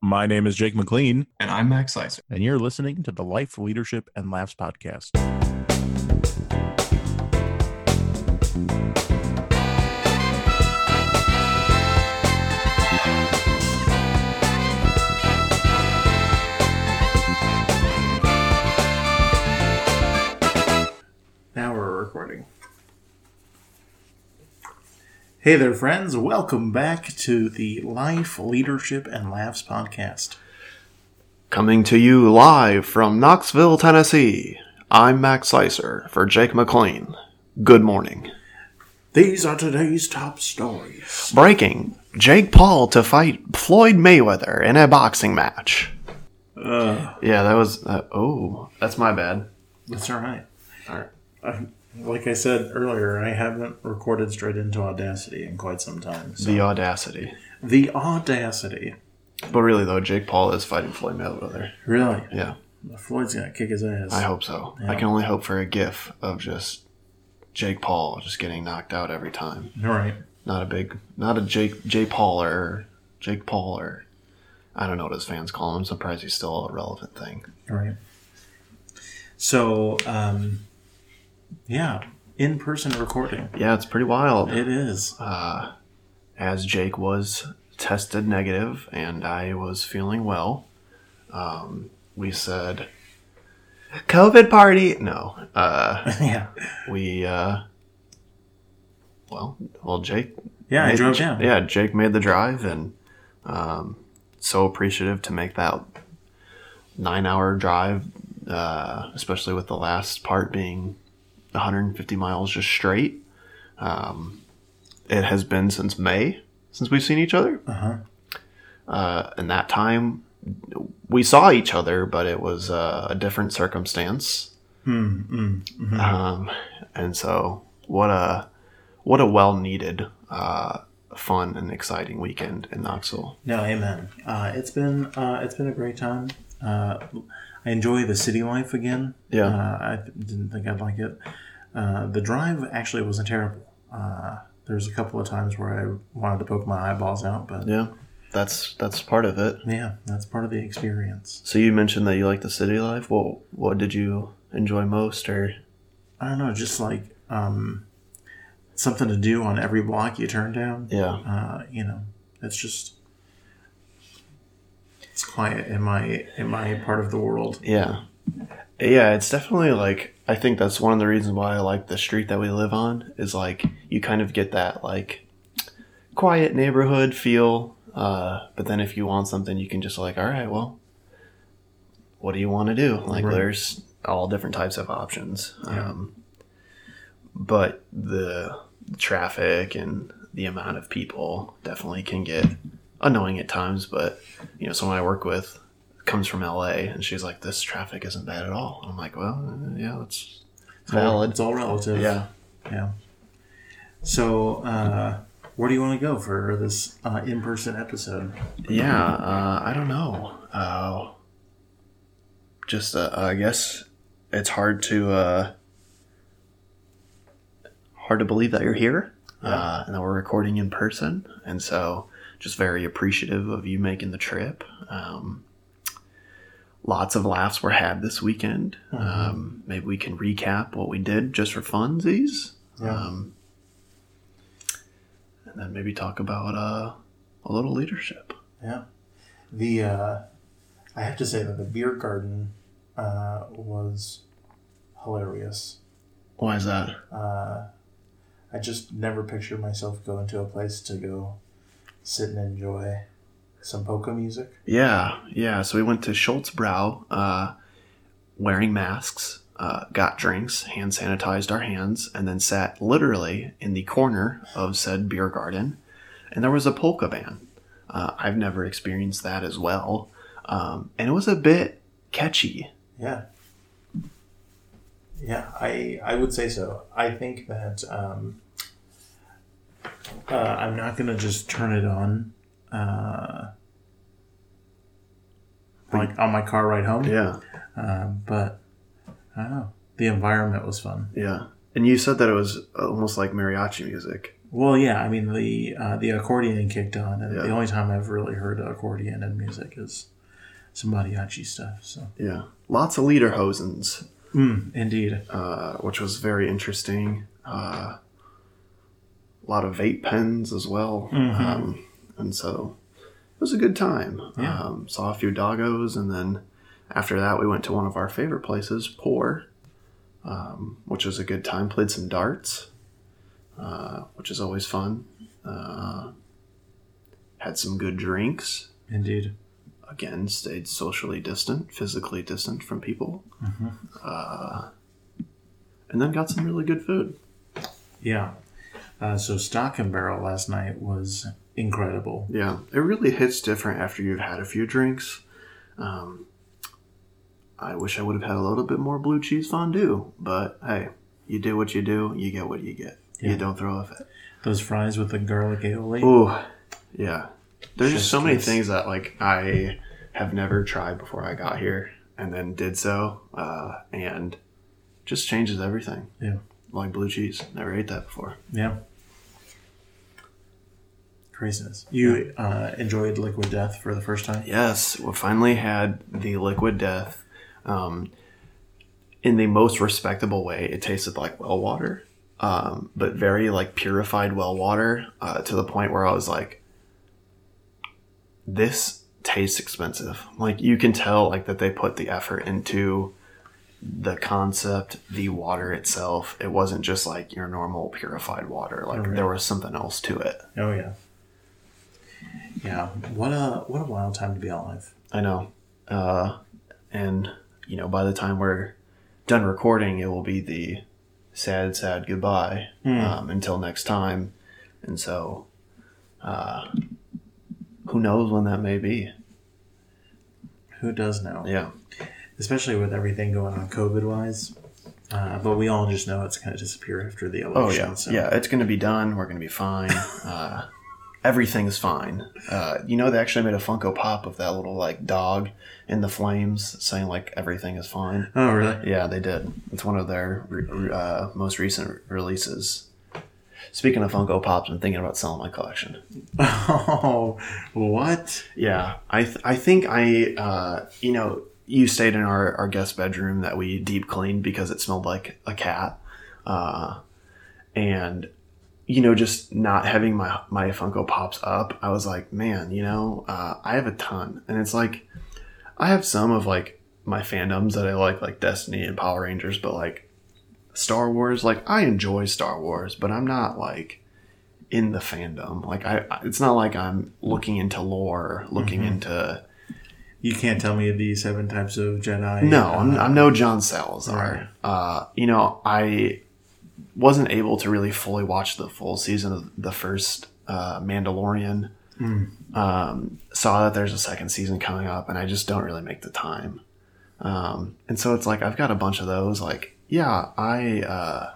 My name is Jake McLean, And I'm Max Slicer. and you're listening to the Life, Leadership, and Laughs podcast. Hey there, friends. Welcome back to the Life, Leadership, and Laughs podcast. Coming to you live from Knoxville, Tennessee. I'm Max Slicer for Jake McLean. Good morning. These are today's top stories. Breaking Jake Paul to fight Floyd Mayweather in a boxing match. Uh, Yeah, that was. Uh, oh, that's my bad. that's all right. All right. Like I said earlier, I haven't recorded straight into Audacity in quite some time. So. The audacity. The audacity. But really, though, Jake Paul is fighting Floyd Mayweather. Really? Yeah, Floyd's gonna kick his ass. I hope so. I can only hope for a gif of just Jake Paul just getting knocked out every time. All right. Not a big, not a Jake Jay Pauler, or Jake Paul, or I don't know what his fans call him. I'm surprised he's still a relevant thing. All right. So, um, yeah, in-person recording. Yeah, it's pretty wild. It is. Uh, as Jake was tested negative and I was feeling well, um, we said, "COVID party." No, uh, yeah. we, uh, well, well, Jake. Yeah, I drove down. Yeah, Jake made the drive, and um, so appreciative to make that nine-hour drive, uh, especially with the last part being 150 miles just straight. Um, it has been since May since we've seen each other. Uh-huh. Uh, and that time we saw each other, but it was uh, a different circumstance. Mm, mm, mhm. Um, and so what a what a well needed, uh, fun and exciting weekend in Knoxville. No, amen. Uh, it's been uh, it's been a great time. Uh, I enjoy the city life again. Yeah. Uh, I didn't think I'd like it. Uh, the drive actually wasn't terrible. Uh, there's a couple of times where I wanted to poke my eyeballs out, but yeah, that's that's part of it. Yeah, that's part of the experience. So you mentioned that you like the city life. What what did you enjoy most, or I don't know, just like um, something to do on every block you turn down. yeah, Uh, you know, it's just it's quiet in my in my part of the world. yeah, yeah? It's definitely like I think that's one of the reasons why I like the street that we live on is like you kind of get that like quiet neighborhood feel. Uh, but then if you want something, you can just like, all right, well, what do you want to do? Like, Right. there's all different types of options. Yeah. Um, but the traffic and the amount of people definitely can get annoying at times. But you know, someone I work with comes from LA, and she's like, "This traffic isn't bad at all." I'm like, "Well, uh, yeah, it's It's all- It's all relative. Yeah. Yeah. So, uh, where do you want to go for this uh, in-person episode? Yeah, uh, I don't know. Uh, just, uh, I guess it's hard to uh, hard to believe that you're here uh, and that we're recording in person, and so just very appreciative of you making the trip. Um, lots of laughs were had this weekend. Um, maybe we can recap what we did just for funsies. Yeah. Um, and then maybe talk about uh, a little leadership. Yeah. The uh, I have to say that the beer garden uh, was hilarious. Why is that? Uh, I just never pictured myself going to a place to go sit and enjoy some polka music. Yeah, yeah. So we went to Schulz Bräu, uh, wearing masks, uh, got drinks, hand sanitized our hands, and then sat literally in the corner of said beer garden. And there was a polka band. Uh, I've never experienced that as well. Um, and it was a bit catchy. Yeah. Yeah, I I would say so. I think that um, uh, I'm not gonna just turn it on, uh, like on my car ride home. Yeah, Um, but I don't know. The environment was fun. yeah. And you said that it was almost like mariachi music. Well, yeah. I mean, the uh, the accordion kicked on, and Yeah. the only time I've really heard accordion in music is some mariachi stuff. So, Yeah, lots of lederhosens, mm, indeed. uh, which was very interesting. Uh, a lot of vape pens as well, Mhm. um, and so it was a good time. Yeah. Um, saw a few doggos, and then after that, we went to one of our favorite places, Pour, um, which was a good time. Played some darts, uh, which is always fun. Uh, had some good drinks. Indeed. Again, stayed socially distant, physically distant from people, Mhm. uh, and then got some really good food. Yeah. Uh, so Stock and Barrel last night was incredible. Yeah, it really hits different after you've had a few drinks. Um, I wish I would have had a little bit more blue cheese fondue, but hey, you do what you do, you get what you get. Yeah. You don't throw a fit. Those fries with the garlic aioli. Ooh, yeah. There's just Chef's so many kiss. things that like I have never tried before I got here, and then did so, uh, and just changes everything. Yeah. Like blue cheese, never ate that before. Yeah. Craziness. You uh, enjoyed Liquid Death for the first time? Yes, we finally had the liquid death. Um, in the most respectable way, it tasted like well water, um, but very like purified well water uh, to the point where I was like, this tastes expensive. Like you can tell like that they put the effort into the concept, the water itself. It wasn't just like your normal purified water. Like Right. there was something else to it. Oh yeah. Yeah. What a what a wild time to be alive. I know. Uh, and, you know, by the time we're done recording, it will be the sad, sad goodbye Mm. um, until next time. And so, uh, who knows when that may be? Who does know? Yeah. Especially with everything going on COVID wise. Uh, but we all just know it's going to disappear after the election. Oh, yeah. So. Yeah, it's going to be done. We're going to be fine. Uh, everything's fine. Uh, you know, they actually made a Funko Pop of that little, like, dog in the flames saying, like, everything is fine. Oh really? Yeah, they did. It's one of their re- uh, most recent releases. Speaking of Funko Pops, I'm thinking about selling my collection. Oh, what? Yeah, I th- I think I uh, you know you stayed in our, our guest bedroom that we deep cleaned because it smelled like a cat, uh, and you know just not having my my Funko Pops up, I was like, man, you know, uh, I have a ton, and it's like I have some of like my fandoms that I like, like Destiny and Power Rangers, but like Star Wars, like I enjoy Star Wars, but I'm not like in the fandom. Like I, it's not like I'm looking into lore, looking Mhm. into. You can't tell me the seven types of Jedi. No, I'm, uh, I'm no John Salazar. Right. Uh, you know, I wasn't able to really fully watch the full season of the first uh, Mandalorian. Mm. Um, saw that there's a second season coming up, and I just don't really make the time. Um, and so it's like I've got a bunch of those. Like, yeah, I, uh,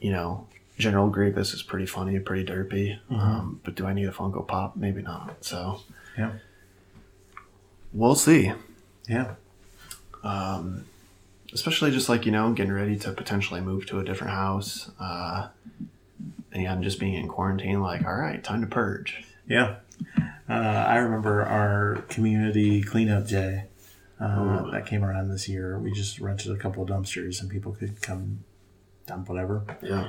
you know, General Grievous is pretty funny, pretty derpy. Um, but do I need a Funko Pop? Maybe not. So Yeah. we'll see. Yeah. Um, especially just like you know, getting ready to potentially move to a different house, uh, and yeah, I'm just being in quarantine. Like, all right, time to purge. Yeah. Uh, I remember our community cleanup day uh, that came around this year. We just rented a couple of dumpsters and people could come dump whatever. Yeah.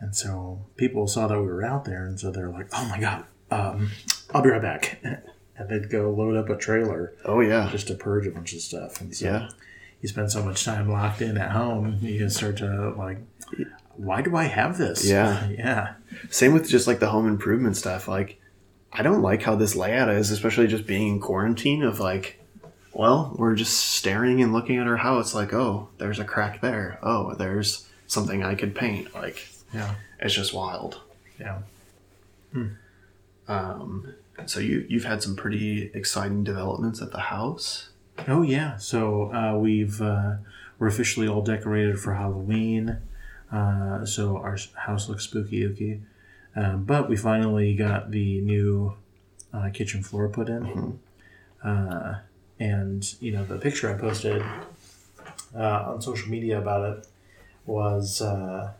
And so people saw that we were out there, and so they're like, "Oh my god, um, I'll be right back." And they'd go load up a trailer Oh yeah. just to purge a bunch of stuff. And so Yeah. You spend so much time locked in at home, you can start to like, "Why do I have this?" Yeah. yeah, Same with just like the home improvement stuff. Like, I don't like how this layout is, especially just being in quarantine. Of like, well, we're just staring and looking at our house. Like, oh, there's a crack there. Oh, there's something I could paint. Like, yeah, it's just wild. yeah. Um, so you you've had some pretty exciting developments at the house. Oh yeah. So uh, we've uh, we're officially all decorated for Halloween. Uh, so our house looks spooky ooky. Um, but we finally got the new uh, kitchen floor put in. Uh, and you know the picture I posted uh, on social media about it was uh,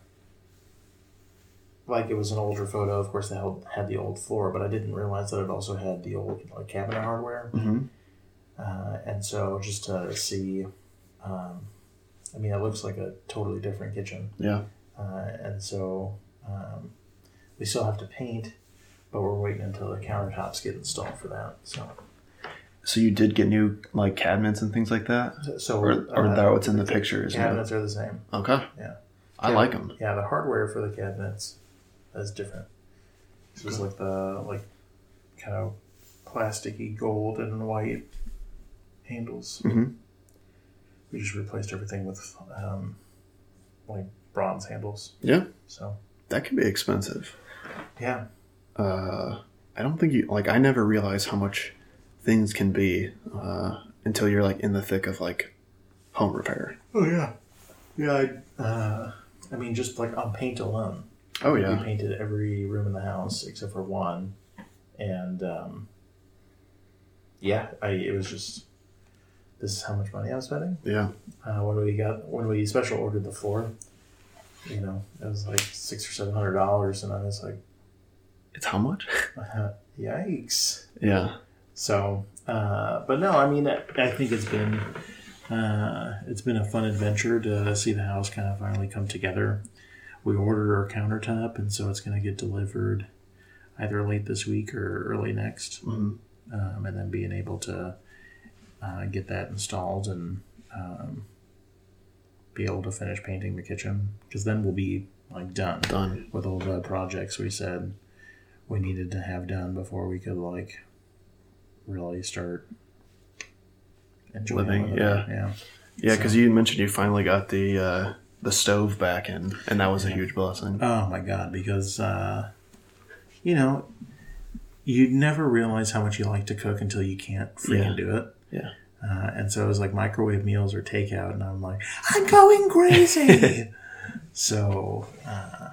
like it was an older photo. Of course, they had, had the old floor, but I didn't realize that it also had the old like cabinet hardware. Mm-hmm. Uh, and so just to see, um, I mean, it looks like a totally different kitchen. Yeah. Uh, and so um, we still have to paint, but we're waiting until the countertops get installed for that. So, So you did get new like cabinets and things like that, so or or uh, that what's in the ca- pictures? Cabinets are the same. Okay. Yeah. I like them. Yeah, the hardware for the cabinets is different. So it's like the like kind of plasticky gold and white handles. Mm-hmm. We just replaced everything with um, like bronze handles. Yeah. So That can be expensive. yeah, Uh, I don't think you like. I never realized how much things can be uh, until you're like in the thick of like home repair. Oh yeah, yeah. I, uh, I mean, just like on paint alone. Oh yeah. We painted every room in the house except for one, and um, yeah, I it was just this is how much money I'm spending. Yeah. Uh, when we got when we special ordered the floor, you know, it was like six or seven hundred dollars, and I was like, It's how much? yikes. Yeah. So, uh, but no, I mean, I, I think it's been uh, it's been a fun adventure to see the house kind of finally come together. We ordered our countertop, and so it's going to get delivered either late this week or early next, hmm um, and then being able to uh, get that installed and um, be able to finish painting the kitchen because then we'll be like done Done. with all the projects we said we needed to have done before we could like really start enjoying Living, it. yeah. yeah, Yeah, because you mentioned you finally got the uh, the stove back in, and that was a huge blessing. Oh my god! Because uh, you know, you'd never realize how much you like to cook until you can't freaking Yeah. do it. Yeah. Uh, and so it was like microwave meals or takeout, and I'm like, I'm going crazy. so, uh,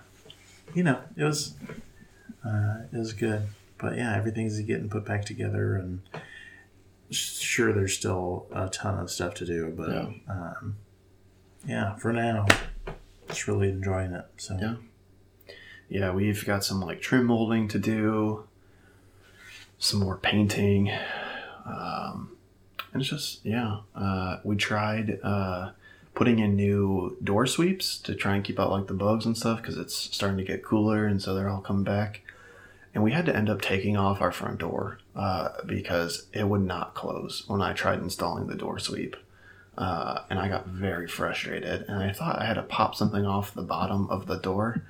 you know, it was uh, it was good, but yeah, everything's getting put back together, and sure, there's still a ton of stuff to do, but Yeah. um, yeah, for now, just really enjoying it. So Yeah. Yeah, we've got some like trim molding to do, some more painting, um, and it's just yeah. Uh, we tried uh, putting in new door sweeps to try and keep out like the bugs and stuff because it's starting to get cooler, and so they're all coming back. And we had to end up taking off our front door uh, because it would not close when I tried installing the door sweep. Uh, and I got very frustrated, and I thought I had to pop something off the bottom of the door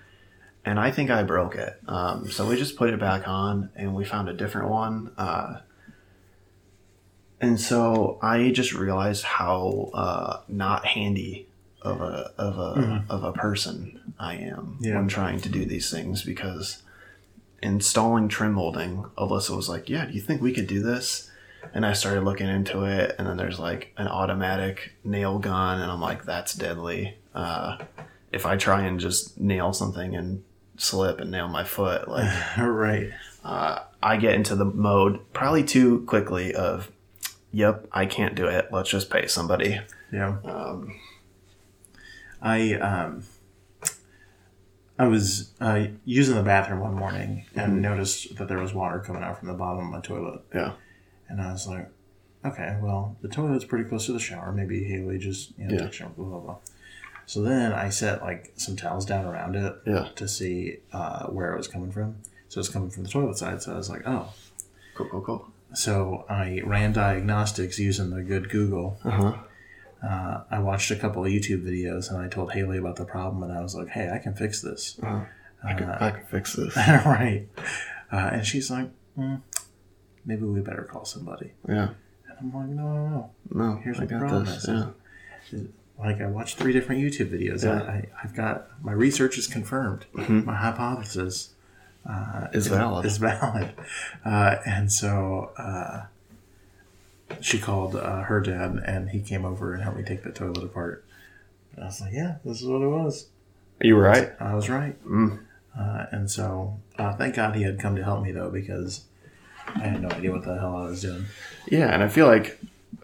and I think I broke it. Um, so we just put it back on, and we found a different one. Uh, and so I just realized how uh, not handy of a of a of a person I am Yeah. when trying to do these things because installing trim molding, Alyssa was like, "Yeah, do you think we could do this?" And I started looking into it, and then there's like an automatic nail gun, and I'm like, "That's deadly." Uh, if I try and just nail something and slip and nail my foot, like right. uh, I get into the mode probably too quickly of, "Yep, I can't do it. Let's just pay somebody." Yeah. Um, I um, I was uh, using the bathroom one morning and noticed that there was water coming out from the bottom of my toilet, yeah, and I was like, "Okay, well, the toilet's pretty close to the shower. Maybe Haley just you know Yeah. shower." Blah blah blah. So then I set like some towels down around it yeah, to see uh, where it was coming from. So it's coming from the toilet side. So I was like, "Oh." cool, cool, cool. So I ran diagnostics using the good Google. Uh huh. uh, I watched a couple of YouTube videos and I told Haley about the problem and I was like, "Hey, I can fix this." Uh-huh. I can, Uh, I can fix this. right? Uh, and she's like, mm, "Maybe we better call somebody." Yeah. And I'm like, "No, no, no." No, Here's I got problem. this. Yeah. Like I watched three different YouTube videos. Yeah. I, I've got my research is confirmed. Mhm. My hypothesis uh, Is valid. Is valid. Uh, and so uh, she called uh, her dad, and he came over and helped me take the toilet apart. And I was like, "Yeah, this is what it was." You were right. I was right. Mm. Uh, and so, uh, thank God he had come to help me though, because I had no idea what the hell I was doing. Yeah, and I feel like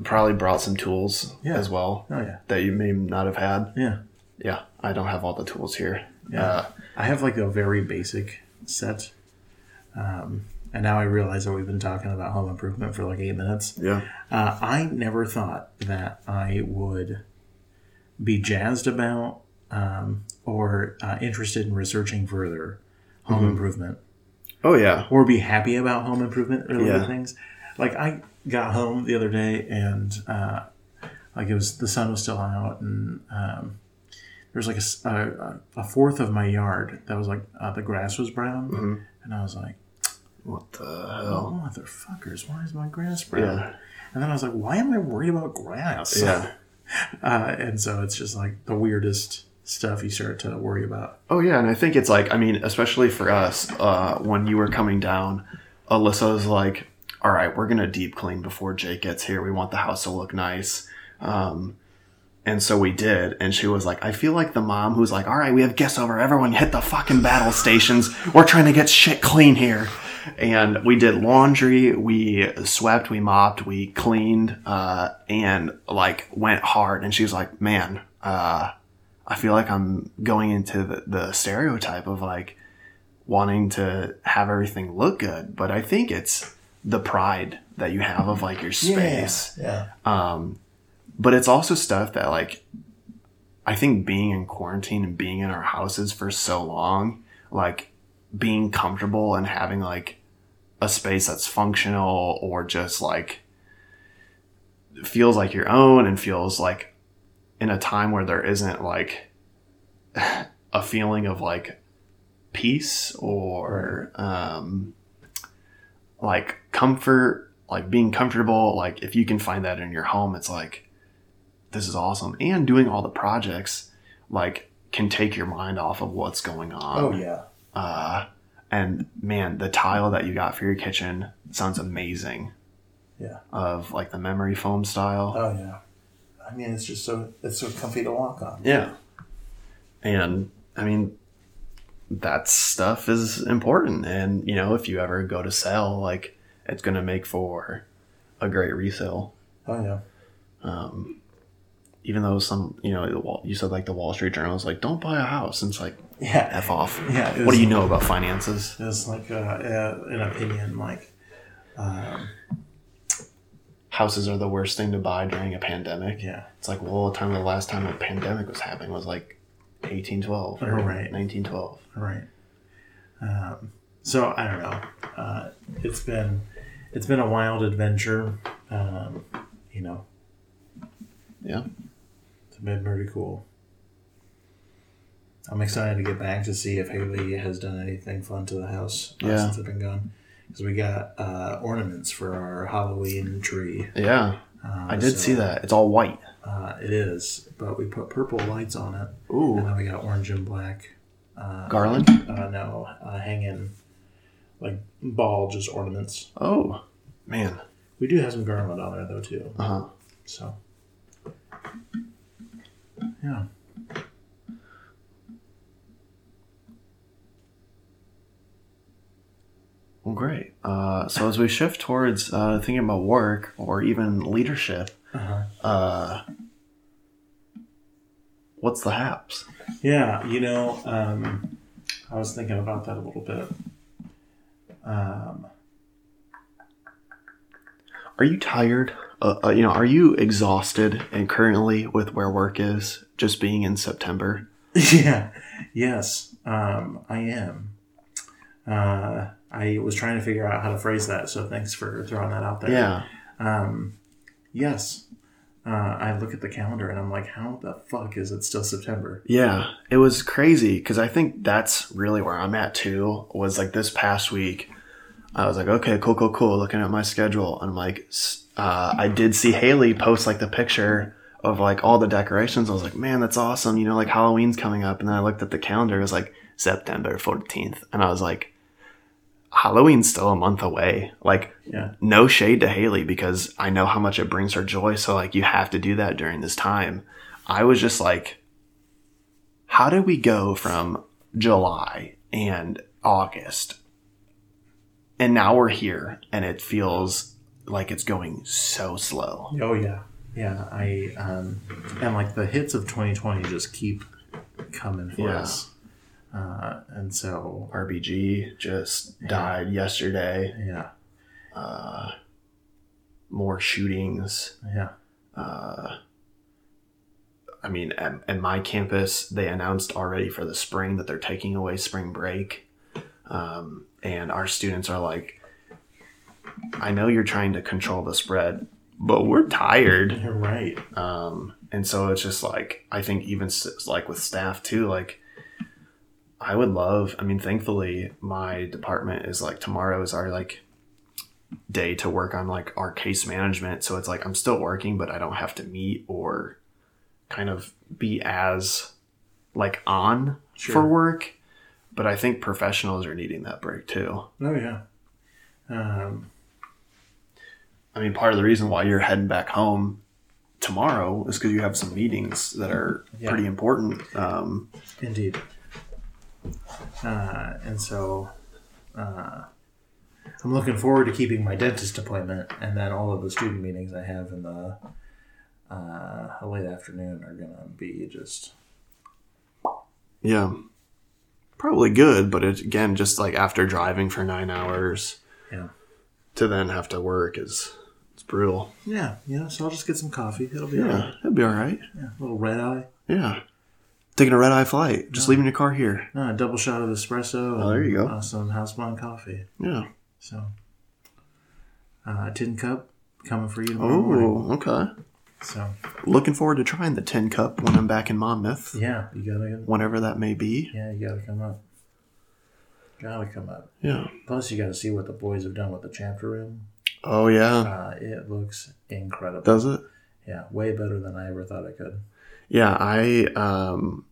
probably brought some tools Yeah. as well Oh yeah, that you may not have had. yeah. Yeah, I don't have all the tools here. Yeah. Uh, I have like a very basic set. Um, and now I realize that we've been talking about home improvement for like eight minutes. yeah. Uh, I never thought that I would be jazzed about um, or uh, interested in researching further home improvement Oh yeah. or be happy about home improvement related Yeah. things. Like I got home the other day and uh, like it was the sun was still out and um, there was like a, fourth of my yard that was like uh, the grass was brown and I was like, What the oh hell? motherfuckers, why is my grass brown? Yeah. And then I was like, why am I worried about grass? Yeah. Uh, and so it's just like the weirdest stuff you start to worry about. Oh yeah, and I think it's like I mean, especially for us, uh, when you were coming down, Alyssa was like, "All right, we're gonna deep clean before Jake gets here. We want the house to look nice." Um, and so we did, and she was like, "I feel like the mom who's like, all right, we have guests over. Everyone hit the fucking battle stations. We're trying to get shit clean here." And we did laundry, we swept, we mopped, we cleaned, uh, and like went hard. And she was like, "Man, uh, I feel like I'm going into the, the stereotype of like wanting to have everything look good, but I think it's the pride that you have of like your space. Yeah. Um, but it's also stuff that like I think being in quarantine and being in our houses for so long, like being comfortable and having like a space that's functional or just like feels like your own and feels like in a time where there isn't like a feeling of like peace or um like comfort like being comfortable like if you can find that in your home it's like this is awesome and doing all the projects like can take your mind off of what's going on Oh yeah. uh and man the tile that you got for your kitchen sounds amazing Yeah. of like the memory foam style Oh yeah. I mean, it's just so it's so comfy to walk on. Yeah. And I mean, that stuff is important. And, you know, if you ever go to sell, like, it's going to make for a great resale. Oh yeah. Um, even though some, you know, the Wall- you said like the Wall Street Journal is like, don't buy a house. And it's like, Yeah. F off. Yeah, What was- do you know about finances? It's like uh, uh, an opinion, like um, Houses are the worst thing to buy during a pandemic. yeah. It's like, well, the time the last time a pandemic was happening was like 1812 or Right. 1912. Right. Um, so I don't know. Uh, it's been it's been a wild adventure. Um, you know, Yeah. Been pretty cool. I'm excited to get back to see if Haley has done anything fun to the house uh, Yeah. since I've been gone. Because we got uh, ornaments for our Halloween tree. Yeah. Uh, I did so, see that. It's all white. Uh, it is, but we put purple lights on it, Ooh. and then we got orange and black. Uh, Garland? uh, no, uh, hanging like ball just ornaments. Oh, man. We do have some garland on there though too. Uh huh. So yeah, Well, great. Uh, so as we shift towards uh, thinking about work or even leadership, uh-huh. uh, what's the haps? yeah. You know, um, I was thinking about that a little bit. Um, Are you tired? Uh, uh, you know, are you exhausted and currently with where work is, just being in September? yeah, yes, um, I am. Uh, I was trying to figure out how to phrase that, so thanks for throwing that out there. Yeah. Um, yes. Uh, I look at the calendar and I'm like, how the fuck is it still September? Yeah, it was crazy because I think that's really where I'm at too. Was like this past week, I was like, okay, cool, cool, cool. Looking at my schedule, and I'm like, uh, I did see Haley post like the picture of like all the decorations. I was like, man, that's awesome. You know, like Halloween's coming up, and then I looked at the calendar. It was like September 14th, and I was like, Halloween's still a month away. Like, Yeah. no shade to Haley because I know how much it brings her joy. So like, you have to do that during this time. I was just like how did we go from July and August and now we're here and it feels like it's going so slow. Oh yeah, yeah. I um, and like the hits of 2020 just keep coming for Yeah. us. Uh, and so, RBG just died yesterday. yeah, Uh, more shootings. yeah, Uh, I mean, at, at my campus, they announced already for the spring that they're taking away spring break. Um, and our students are like, I know you're trying to control the spread, but we're tired. you're right. Um, and so it's just like, I think even s- like with staff too, like, I would love, I mean, thankfully, my department is like, tomorrow is our like day to work on like our case management. So it's like, I'm still working, but I don't have to meet or kind of be as like on Sure. for work. But I think professionals are needing that break too. Oh yeah. Um, I mean, part of the reason why you're heading back home tomorrow is because you have some meetings that are Yeah. pretty important. Um, Indeed. Uh, and so uh, I'm looking forward to keeping my dentist appointment, and then all of the student meetings I have in the uh, late afternoon are going to be just. yeah, probably good, but it, again, just like after driving for nine hours Yeah. to then have to work is it's brutal. Yeah, yeah. So I'll just get some coffee. It'll be Yeah, right. it'll be all right. Yeah, a little red eye. Yeah, taking a red eye flight, just leaving your car here. Uh, a double shot of espresso. Oh, there you go. Uh, some house blonde coffee. Yeah. So, uh, a tin cup coming for you tomorrow morning. Oh, okay. So, Looking forward to trying the tin cup when I'm back in Monmouth, yeah, you gotta, whenever that may be. yeah, you gotta come up. Gotta come up. Yeah. Plus, you gotta see what the boys have done with the chapter room. Oh yeah. Uh, it looks incredible. Does it? Yeah, way better than I ever thought it could. Yeah, I, um,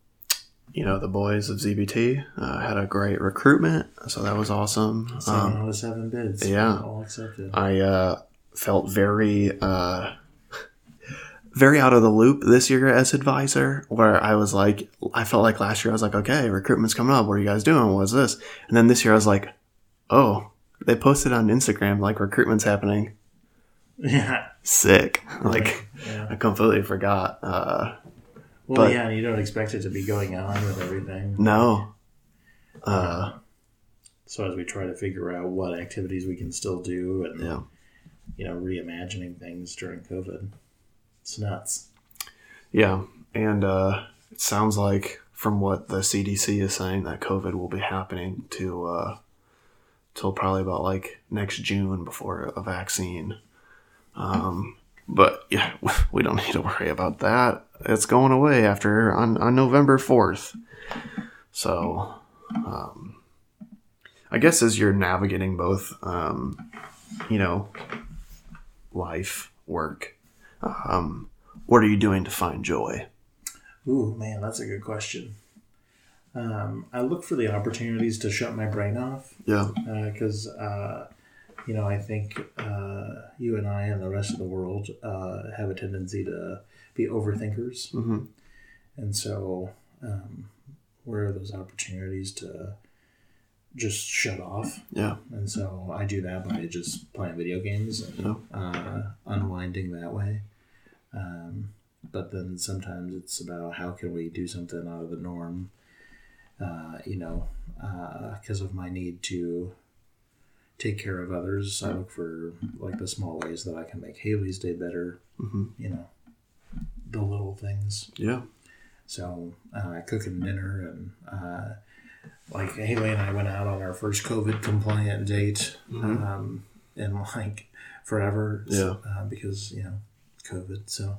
you know, the boys of ZBT uh, had a great recruitment, so that was awesome. Seven Um, out of seven bids. yeah. all accepted. I uh, felt very, uh, very out of the loop this year as advisor, where I was like, I felt like last year I was like, okay, recruitment's coming up. What are you guys doing? What's this? And then this year I was like, oh, they posted on Instagram like recruitment's happening. yeah, Sick. Like yeah. I completely forgot. Uh, Well, But- yeah, and you don't expect it to be going on with everything. no. Uh, So as we try to figure out what activities we can still do, and yeah. you know, reimagining things during COVID, it's nuts. Yeah, and uh, it sounds like from what the CDC is saying that COVID will be happening to uh, till probably about like next June before a vaccine. Um, but yeah, we don't need to worry about that. It's going away after on, on November fourth. So, um, I guess as you're navigating both, um, you know, life, work, um, what are you doing to find joy? Ooh, man, that's a good question. Um, I look for the opportunities to shut my brain off Yeah. because, uh, you know, I think uh, you and I and the rest of the world uh, have a tendency to be overthinkers. hmm And so, um, where are those opportunities to just shut off? Yeah. And so I do that by just playing video games and Yeah. uh, unwinding that way. Um, but then sometimes it's about how can we do something out of the norm, uh, you know, because of my need to take care of others. I look for like the small ways that I can make Haley's day better, hmm you know, the little things. Yeah. So uh, cooking dinner and uh, like Haley and I went out on our first COVID compliant date Mhm. um, in like forever. Yeah. Uh, because you know COVID. So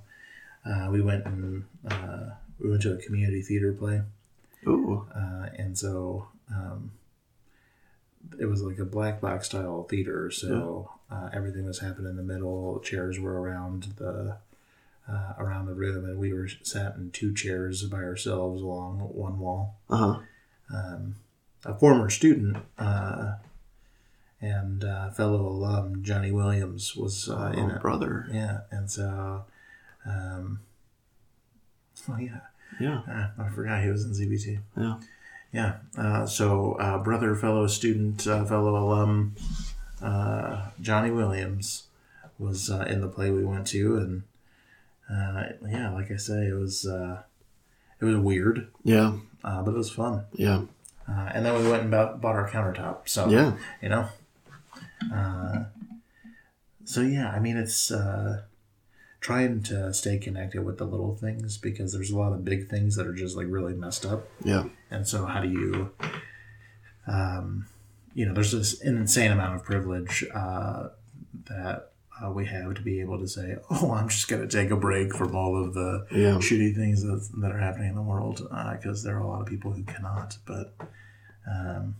uh, we went and uh, we went to a community theater play, Ooh. uh, and so um, it was like a black box style theater. So uh, everything was happening in the middle. Chairs were around the uh, around the room, and we were sat in two chairs by ourselves along one wall. Uh huh. Um, a former student uh, and uh, fellow alum Johnny Williams was uh, in oh, it. brother. Yeah, and so, um, oh yeah, Yeah. uh, I forgot he was in ZBT. Yeah. Yeah. Uh, so, uh, brother, fellow student, uh, fellow alum, uh, Johnny Williams was uh, in the play we went to, and uh, yeah, like I say, it was uh, it was weird, Yeah. uh, but it was fun. Yeah. uh, and then we went and bought, bought our countertop. So Yeah. you know. Uh, so yeah, I mean, it's uh, trying to stay connected with the little things because there's a lot of big things that are just like really messed up. Yeah. And so, how do you, um, you know, there's this an insane amount of privilege uh, that uh, we have to be able to say, "Oh, I'm just going to take a break from all of the Yeah. shitty things that, that are happening in the world," because there are a lot of people who cannot. But, um,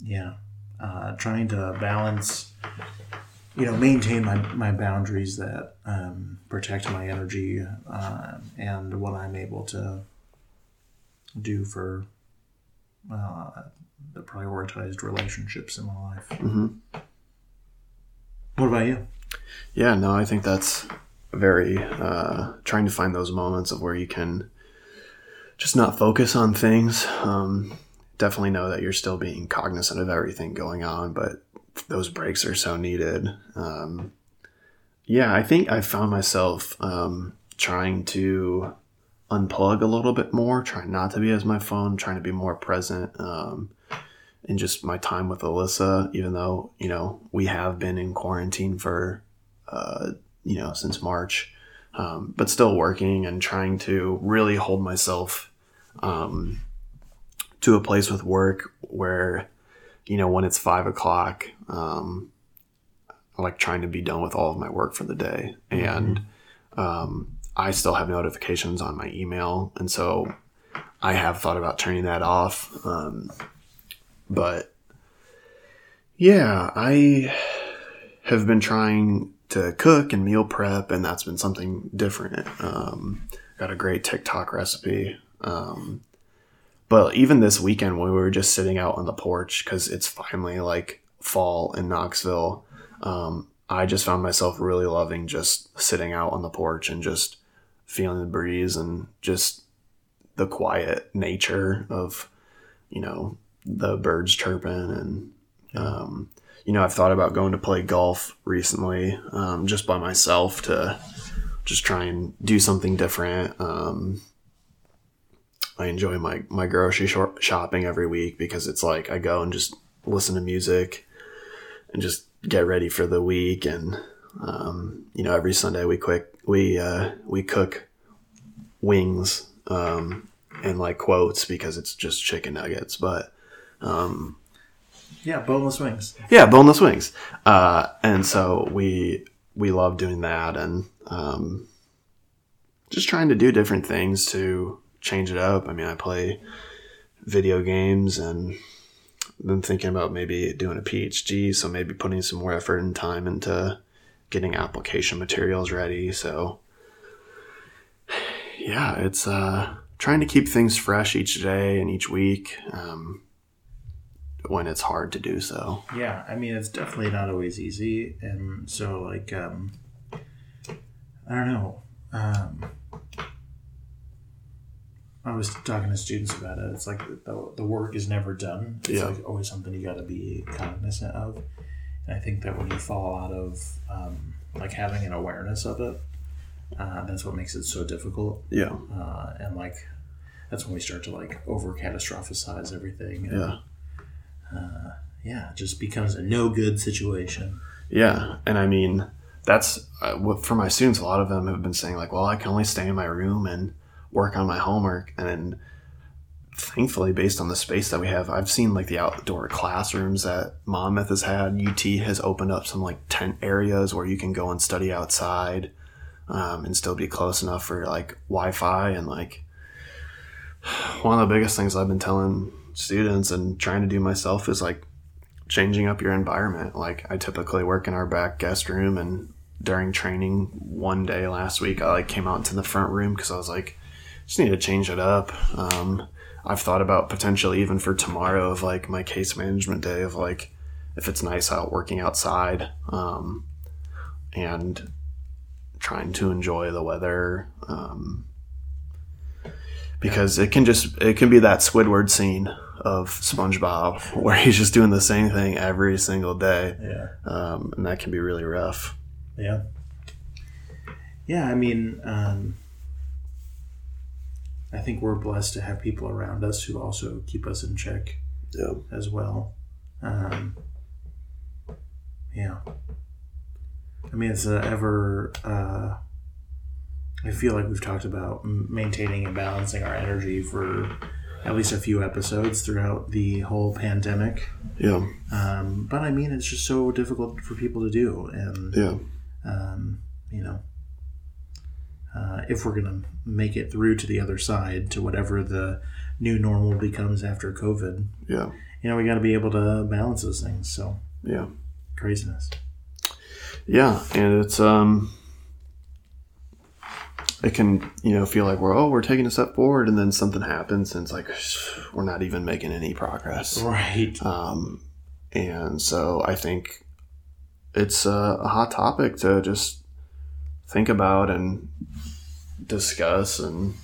yeah, uh, trying to balance, you know, maintain my, my boundaries that um, protect my energy uh, and what I'm able to do for uh, the prioritized relationships in my life. hmm What about you? Yeah, no, I think that's very uh, trying to find those moments of where you can just not focus on things. Um, definitely know that you're still being cognizant of everything going on, but those breaks are so needed. Um, yeah, I think I found myself um, trying to unplug a little bit more, trying not to be as my phone, trying to be more present. Um, in just my time with Alyssa, even though, you know, we have been in quarantine for uh, you know, since March, um, but still working and trying to really hold myself um, to a place with work where, you know, when it's five o'clock, um, I like trying to be done with all of my work for the day. And um, I still have notifications on my email. And so I have thought about turning that off. Um, but yeah, I have been trying to cook and meal prep, and that's been something different. Um, got a great TikTok recipe. Um, but even this weekend, when we were just sitting out on the porch, because it's finally like fall in Knoxville, um, I just found myself really loving just sitting out on the porch and just feeling the breeze and just the quiet nature of, you know, the birds chirping and, um, you know, I've thought about going to play golf recently, um, just by myself to just try and do something different. Um, I enjoy my, my grocery shop shopping every week because it's like I go and just listen to music and just get ready for the week. And, um, you know, every Sunday we quick, we, uh, we cook wings, um, and like quotes because it's just chicken nuggets, but, um, Yeah, boneless wings. yeah, boneless wings. Uh, and so we we love doing that and um, just trying to do different things to change it up. I mean, I play video games and been thinking about maybe doing a PhD, so maybe putting some more effort and time into getting application materials ready. So yeah, it's uh, trying to keep things fresh each day and each week. Um, when it's hard to do so. Yeah, I mean it's definitely not always easy, and so like um, I don't know. Um, I was talking to students about it. It's like the, the work is never done. It's Yeah. like always something you got to be cognizant of. And I think that when you fall out of um, like having an awareness of it, uh, that's what makes it so difficult. Yeah, Uh, and like that's when we start to like over catastrophize everything. And, yeah, yeah, it just becomes a no good situation. yeah. And I mean, that's uh, what for my students. A lot of them have been saying like, "Well, I can only stay in my room and work on my homework." And thankfully, based on the space that we have, I've seen like the outdoor classrooms that Monmouth has had. UT has opened up some like tent areas where you can go and study outside. Um, and still be close enough for like Wi-Fi and like one of the biggest things I've been telling students and trying to do myself is like changing up your environment. Like I typically work in our back guest room and during training one day last week, I like came out into the front room because I was like, just need to change it up. Um, I've thought about potentially even for tomorrow of like my case management day of like, if it's nice out working outside, um, and trying to enjoy the weather, um, because it can just it can be that Squidward scene of SpongeBob where he's just doing the same thing every single day, Yeah. um, and that can be really rough. Yeah. Yeah, I mean, um, I think we're blessed to have people around us who also keep us in check Yeah. as well. Um, yeah. I mean, it's a ever. Uh, I feel like we've talked about maintaining and balancing our energy for at least a few episodes throughout the whole pandemic. Yeah. Um, but I mean, it's just so difficult for people to do, and Yeah. um, you know, uh, if we're gonna make it through to the other side to whatever the new normal becomes after COVID, Yeah. you know, we got to be able to balance those things. So Yeah. craziness. Yeah, and it's um it can, you know, feel like we're oh, we're taking a step forward and then something happens and it's like we're not even making any progress. Right. Um and so I think it's a, a hot topic to just think about and discuss and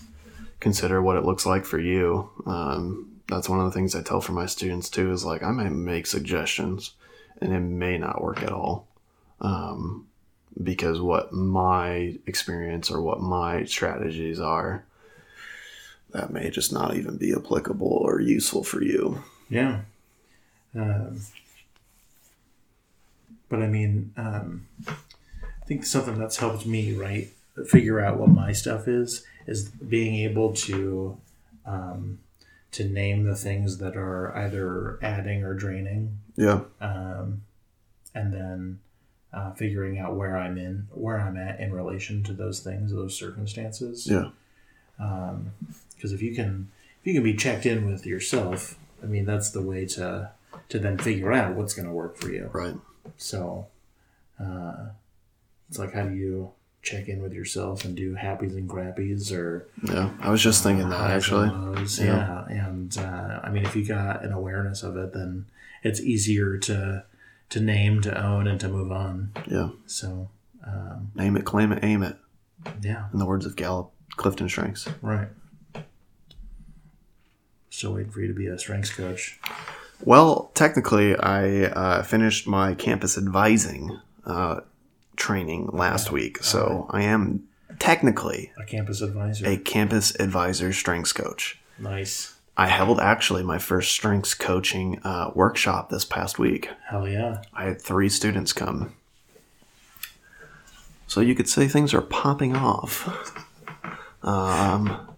consider what it looks like for you. Um, that's one of the things I tell for my students too is like I might make suggestions and it may not work at all um, because what my experience or what my strategies are that may just not even be applicable or useful for you. Yeah. Um, but I mean, um, I think something that's helped me, right, figure out what my stuff is, is being able to um, to name the things that are either adding or draining, Yeah. um, and then uh, figuring out where I'm in, where I'm at in relation to those things, those circumstances. Yeah. because if you can if you can be checked in with yourself i mean that's the way to to then figure out what's going to work for you Right. so uh, it's like how do you check in with yourself and do happies and crappies or Yeah. I was just thinking that actually. Yeah. yeah and uh, i mean if you got an awareness of it then it's easier to to name to own and to move on Yeah. so um, Name it, claim it, aim it. yeah In the words of Gallup Clifton Strengths. right still waiting for you to be a strengths coach Well, technically, I uh, finished my campus advising uh, training last week, so I am technically a campus advisor a campus advisor strengths coach. Nice. I held actually my first strengths coaching uh, workshop this past week. Hell yeah. I had three students come. So you could say things are popping off. Um,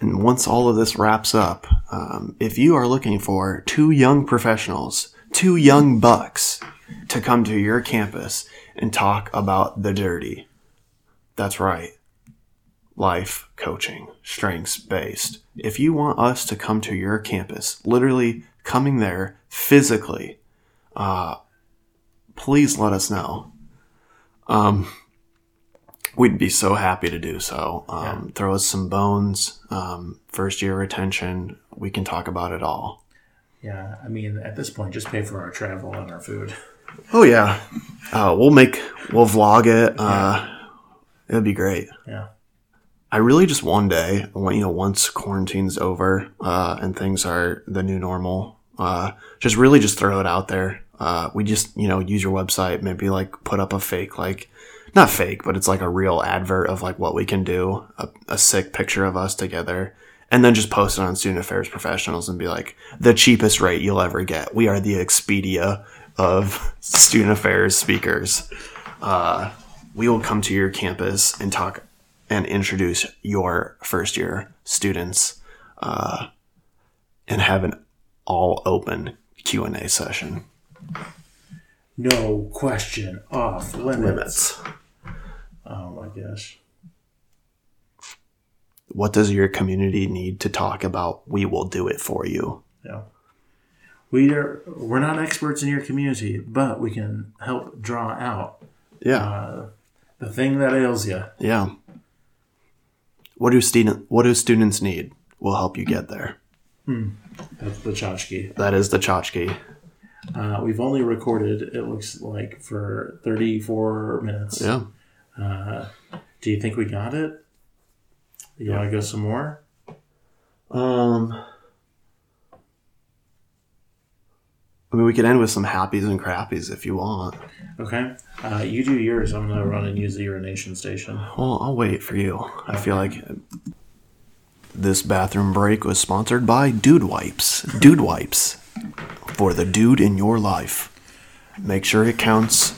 and once all of this wraps up, um, if you are looking for two young professionals, two young bucks to come to your campus and talk about the dirty, that's right. Life coaching, strengths based. If you want us to come to your campus, literally coming there physically, please let us know. Um, we'd be so happy to do so. Um, Throw us some bones. Um, first year retention, we can talk about it all. Yeah. I mean, at this point, just pay for our travel and our food. Oh yeah, uh, we'll make we'll vlog it. Uh, it'd be great. Yeah. I really just one day, you know, once quarantine's over uh, and things are the new normal, uh, just really just throw it out there. Uh, we just you know use your website, maybe like put up a fake like not fake, but it's like a real advert of like what we can do, a, a sick picture of us together, and then just post it on Student Affairs Professionals and be like the cheapest rate you'll ever get. We are the Expedia of Student Affairs speakers Uh, we will come to your campus and talk and introduce your first year students uh, and have an all open q&a session No question off limits. limits Oh my gosh. what does your community need to talk about we will do it for you Yeah. We are we're not experts in your community, but we can help draw out yeah uh, the thing that ails you. yeah what do student what do students need we'll help you get there That's the tchotchke. that is the tchotchke Uh, we've only recorded, it looks like, for 34 minutes. yeah Uh, do you think we got it? You want to go some more? um I mean, we could end with some happies and crappies if you want. Okay. Uh, you do yours. I'm going to run and use the urination station. Well, I'll wait for you. I feel like This bathroom break was sponsored by Dude Wipes. Dude Wipes. For the dude in your life. Make sure it counts.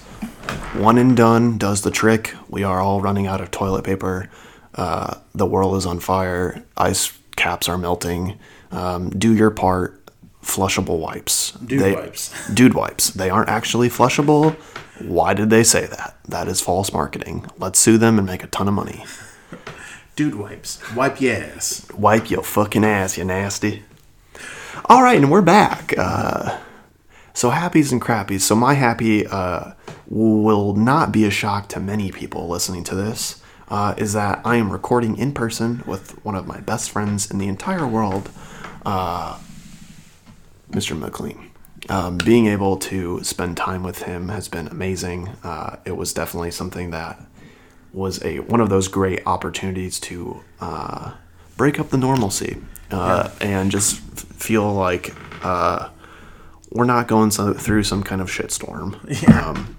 One and done does the trick. We are all running out of toilet paper. Uh, the world is on fire. Ice caps are melting. Um, do your part. Flushable wipes. Dude wipes. Dude wipes. They aren't actually flushable. Why did they say that? That is false marketing. Let's sue them and make a ton of money. Dude wipes. Wipe your ass. Wipe your fucking ass, you nasty. All right, and we're back. Uh, so happies and crappies. So my happy uh, will not be a shock to many people listening to this. Uh, is that I am recording in person with one of my best friends in the entire world, uh, Mr. McLean. Um, being able to spend time with him has been amazing. Uh, it was definitely something that was a one of those great opportunities to uh, break up the normalcy uh, and just f- feel like uh, we're not going so, through some kind of shitstorm. Yeah. Um,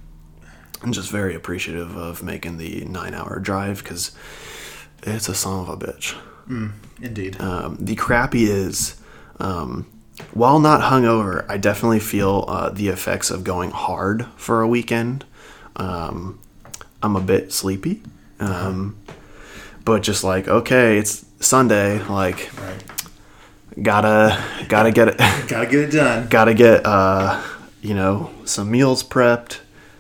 I'm just very appreciative of making the nine hour drive because it's a son of a bitch. Indeed. Um, the crappy is, um, while not hungover, I definitely feel uh, the effects of going hard for a weekend. Um, I'm a bit sleepy, um, but just like okay, it's Sunday, like right. gotta gotta get it, Gotta get it done. gotta get uh, you know some meals prepped,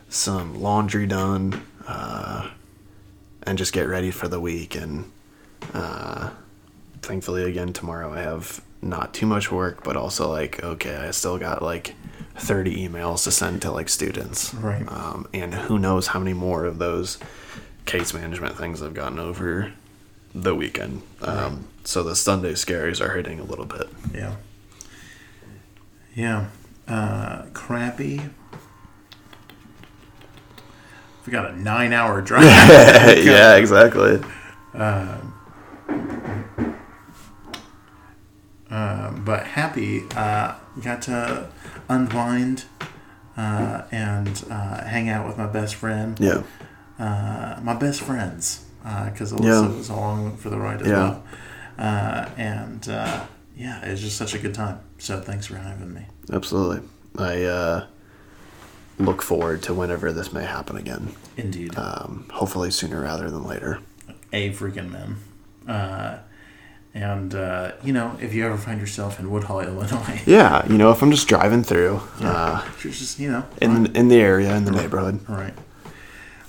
some laundry done, uh, and just get ready for the week. And uh, thankfully, again tomorrow I have not too much work, but also like okay, I still got like. 30 emails to send to like students Right. um, and who knows how many more of those case management things I've gotten over the weekend. Um, so the Sunday scaries are hitting a little bit. Yeah. Yeah. Uh, crappy. We got a nine hour drive. yeah, exactly. Um, but happy. Uh, got to unwind uh, and uh, hang out with my best friend. Yeah. Uh, my best friends. Because Yeah. Alyssa was along for the ride as Yeah. well. Uh, and uh, yeah, it was just such a good time. So thanks for having me. Absolutely. I uh, look forward to whenever this may happen again. Indeed. Um, hopefully sooner rather than later. a freaking man. Uh, and uh, you know, if you ever find yourself in Woodhull, Illinois, Yeah, you know, if I'm just driving through uh, you're just you know, in in the area in the neighborhood. all right.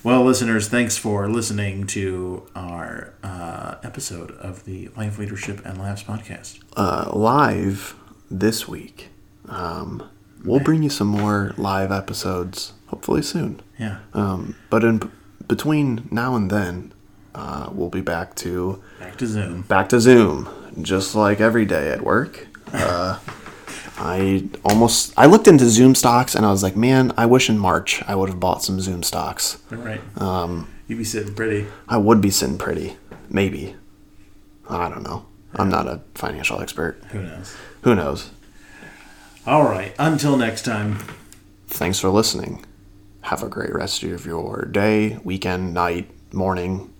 Well, listeners, thanks for listening to our uh, episode of the Life Leadership and Laughs podcast. Uh, live this week. Um, we'll bring you some more live episodes hopefully soon. Yeah, Um, but in between now and then, uh, we'll be back to back to Zoom. back to Zoom, just like every day at work. Uh, I almost I looked into Zoom stocks and I was like, man, I wish in March I would have bought some Zoom stocks. All right. Um, You'd be sitting pretty. I would be sitting pretty, maybe. I don't know. I'm not a financial expert. Who knows? Who knows? All right. Until next time. Thanks for listening. Have a great rest of your day, weekend, night, morning,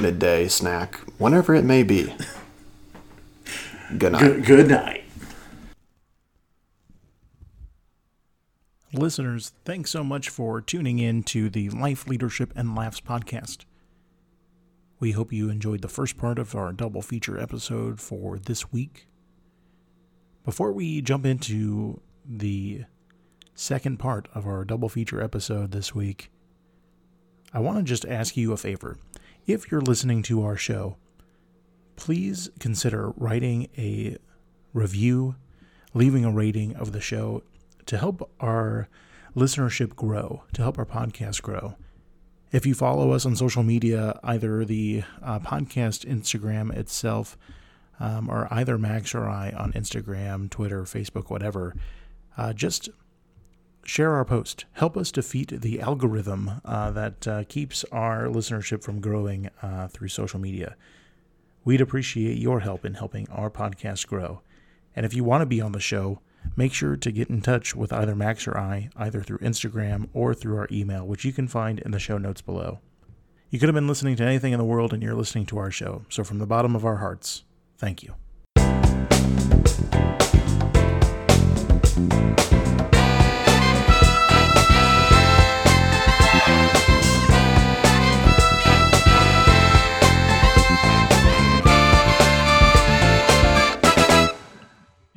midday, snack, whenever it may be. Good night. Good, good night. Listeners, thanks so much for tuning in to the Life Leadership and Laughs podcast. We hope you enjoyed the first part of our double feature episode for this week. Before we jump into the second part of our double feature episode this week, I want to just ask you a favor. If you're listening to our show, please consider writing a review, leaving a rating of the show to help our listenership grow, to help our podcast grow. If you follow us on social media, either the uh, podcast Instagram itself, um, or either Max or I on Instagram, Twitter, Facebook, whatever, uh, just share our post. Help us defeat the algorithm uh, that uh, keeps our listenership from growing uh, through social media. We'd appreciate your help in helping our podcast grow. And if you want to be on the show, make sure to get in touch with either Max or I, either through Instagram or through our email, which you can find in the show notes below. You could have been listening to anything in the world and you're listening to our show. So, from the bottom of our hearts, Thank you.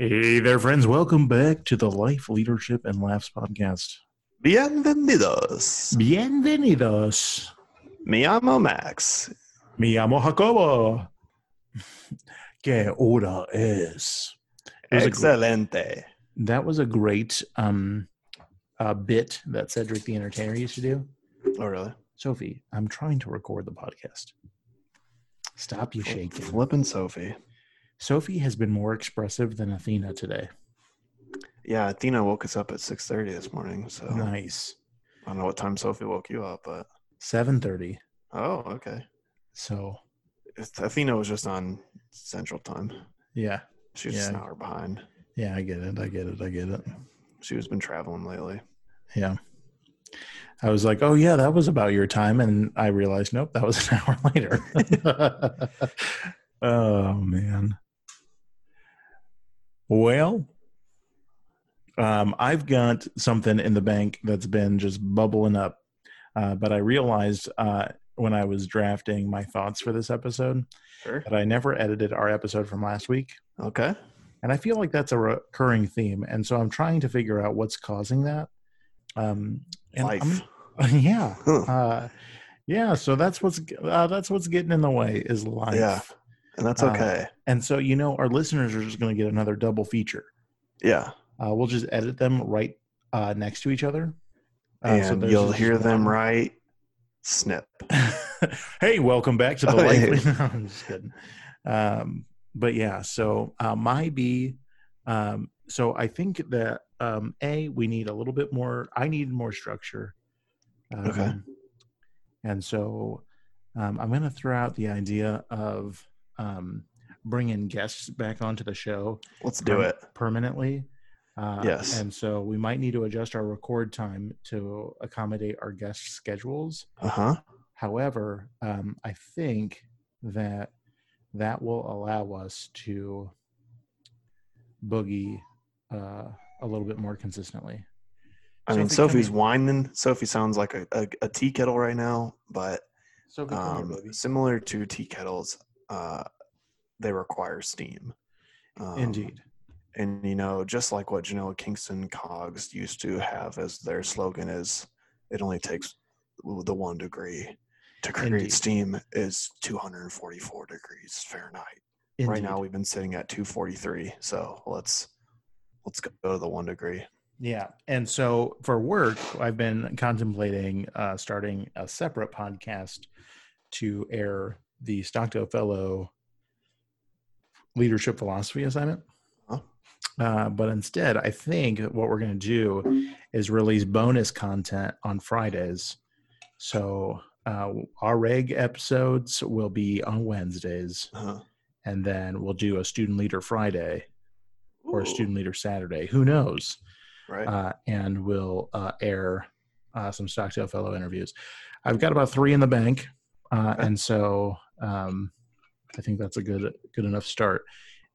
Hey there, friends. Welcome back to the Life, Leadership, and Laughs podcast. Bienvenidos. Bienvenidos. Me llamo Max. Me llamo Jacobo. Que hora es? Was a gr- Excelente. that was a great um, uh, bit that Cedric the Entertainer used to do. Oh, really? Sophie, I'm trying to record the podcast. Stop you shaking. Flippin' Sophie. Sophie has been more expressive than Athena today. Yeah, Athena woke us up at 6.30 this morning, so Nice. I don't know what time Sophie woke you up, but... 7:30. Oh, okay. So, Athena was just on Central Time. yeah. She's just an hour behind. Yeah, I get it. I get it. I get it. She has been traveling lately. Yeah. I was like, "Oh yeah, that was about your time," and I realized, nope, that was an hour later. oh man. Well, um, I've got something in the bank that's been just bubbling up, uh, but I realized uh, when I was drafting my thoughts for this episode Sure. that I never edited our episode from last week. Okay. And I feel like that's a recurring theme. And so I'm trying to figure out what's causing that. Um, and Life. I'm- yeah. Huh. Uh, yeah. So that's what's, uh, that's what's getting in the way is life. Yeah. And that's Uh, okay. And so, you know, our listeners are just going to get another double feature. yeah. Uh, we'll just edit them right uh, next to each other. Uh, And so you'll hear them one- right snip. hey, welcome back to the Oh, hey. No, I'm just kidding. Um, but yeah, so uh, my B. Um, so I think that um, a we need a little bit more. I need more structure. Um, Okay. And so um, I'm going to throw out the idea of um, bring in guests back onto the show Let's do it. permanently. Uh, Yes. And so we might need to adjust our record time to accommodate our guest schedules. Uh-huh. However, um, I think that that will allow us to boogie uh, a little bit more consistently. I mean, Sophie, Sophie's here. whining. Sophie sounds like a, a, a tea kettle right now, but um, similar to tea kettles, uh, they require steam. Um, Indeed. And, you know, just like what Genoa Kingston Cogs used to have as their slogan is, it only takes the one degree to create Indeed. steam is 244 degrees Fahrenheit. Right now we've been sitting at 243. So let's let's go to the one degree. Yeah. And so for work, I've been contemplating uh, starting a separate podcast to air the Stockdale Fellow Leadership Philosophy Assignment. Huh? Uh, but instead, I think what we're going to do is release bonus content on Fridays. So uh, our reg episodes will be on Wednesdays, Uh-huh. and then we'll do a student leader Friday or a student leader Saturday. Who knows? right? uh, and we'll uh, air uh, some Stockdale Fellow interviews. I've got about three in the bank, uh, Okay. and so um, I think that's a good good enough start.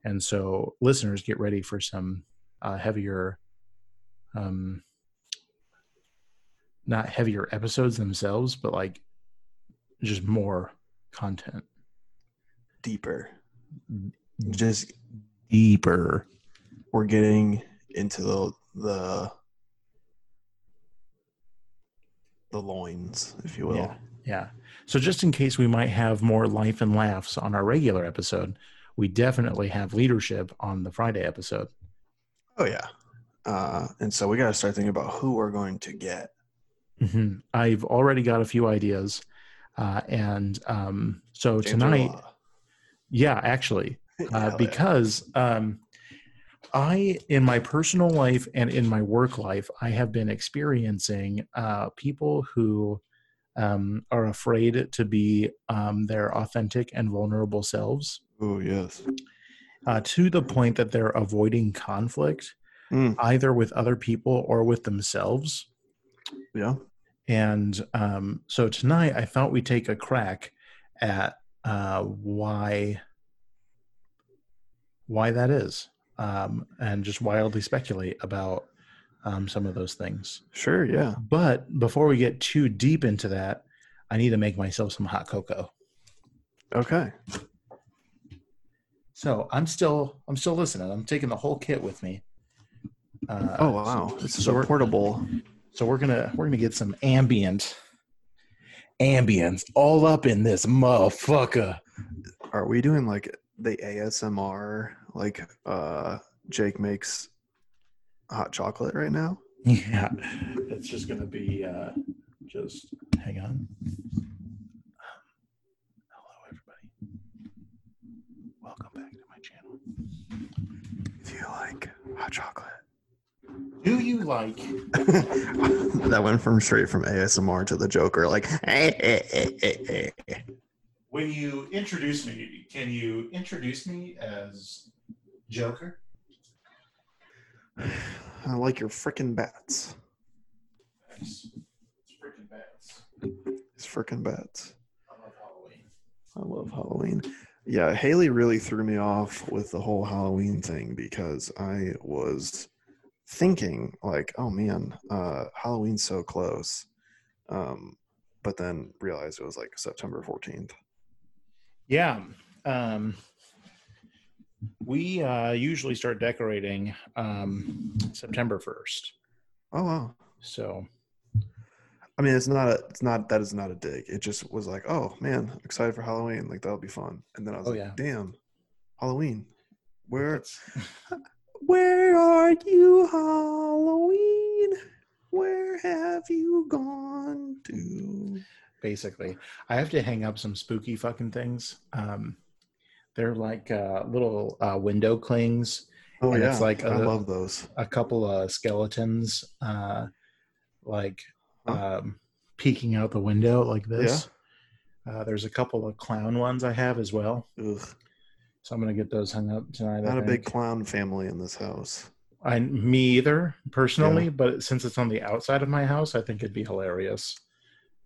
And so, listeners, get ready for some uh, heavier, um, not heavier episodes themselves, but like just more content, Deeper. Just deeper. we're getting into the the the loins, if you will. Yeah. Yeah. So just in case we might have more life and laughs on our regular episode, we definitely have leadership on the Friday episode. Oh yeah. Uh, and so we got to start thinking about who we're going to get. Mhm. I've already got a few ideas. Uh, and um, so James tonight, yeah, actually, uh, because um, I, in my personal life and in my work life, I have been experiencing uh, people who um, are afraid to be um, their authentic and vulnerable selves Oh yes. uh, to the point that they're avoiding conflict Mm. either with other people or with themselves. Yeah. And um, so tonight, I thought we'd take a crack at uh, why why that is, um, and just wildly speculate about um, some of those things. Sure, yeah. But before we get too deep into that, I need to make myself some hot cocoa. Okay. So I'm still I'm still listening. I'm taking the whole kit with me. Uh, Oh wow, so- this is so portable. So we're gonna we're gonna get some ambient ambience all up in this motherfucker. Are we doing like the ASMR? Like uh Jake makes hot chocolate right now. Yeah, it's just gonna be uh, just hang on. Hello, everybody. Welcome back to my channel. Do you like hot chocolate? Do you like? that went from straight from ASMR to the Joker. Like, When you introduce me, can you introduce me as Joker? I like your frickin' bats. It's freaking bats. It's frickin' bats. I love Halloween. I love Halloween. Yeah, Haley really threw me off with the whole Halloween thing because I was thinking like, oh man, uh, Halloween's so close, um, but then realized it was like September fourteenth. Yeah. Um, we uh, usually start decorating um, September 1st. Oh wow. So, I mean, it's not a, it's not that is not a dig. It just was like, oh man, I'm excited for Halloween. Like that'll be fun. And then I was Oh, like, yeah. damn, Halloween. Where where are you, Halloween? Where have you gone to? basically, I have to hang up some spooky fucking things. Um, they're like uh, little uh, window clings, Oh And yeah, it's like I a- love those. a couple of skeletons, uh, like Huh? um, peeking out the window like this. Uh, there's a couple of clown ones I have as well. Ugh, So I'm gonna get those hung up tonight. I not a big clown family in this house. I me either personally, but since it's on the outside of my house, I think it'd be hilarious.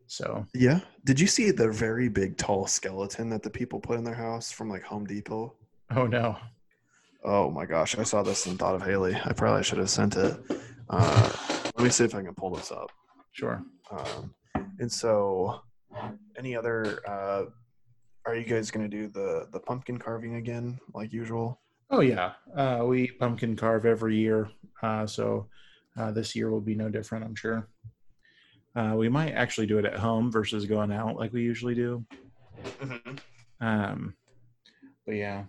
So Yeah. Did you see the very big, tall skeleton that the people put in their house from like Home Depot? oh no, Oh my gosh, I saw this and thought of Haley. I probably should have sent it. Uh, let me see if I can pull this up. sure. Um, and so, any other? Uh, are you guys going to do the the pumpkin carving again, like usual? Oh yeah, uh, we pumpkin carve every year, uh, so uh, this year will be no different. I'm sure. Uh, we might actually do it at home versus going out like we usually do. Um, but yeah.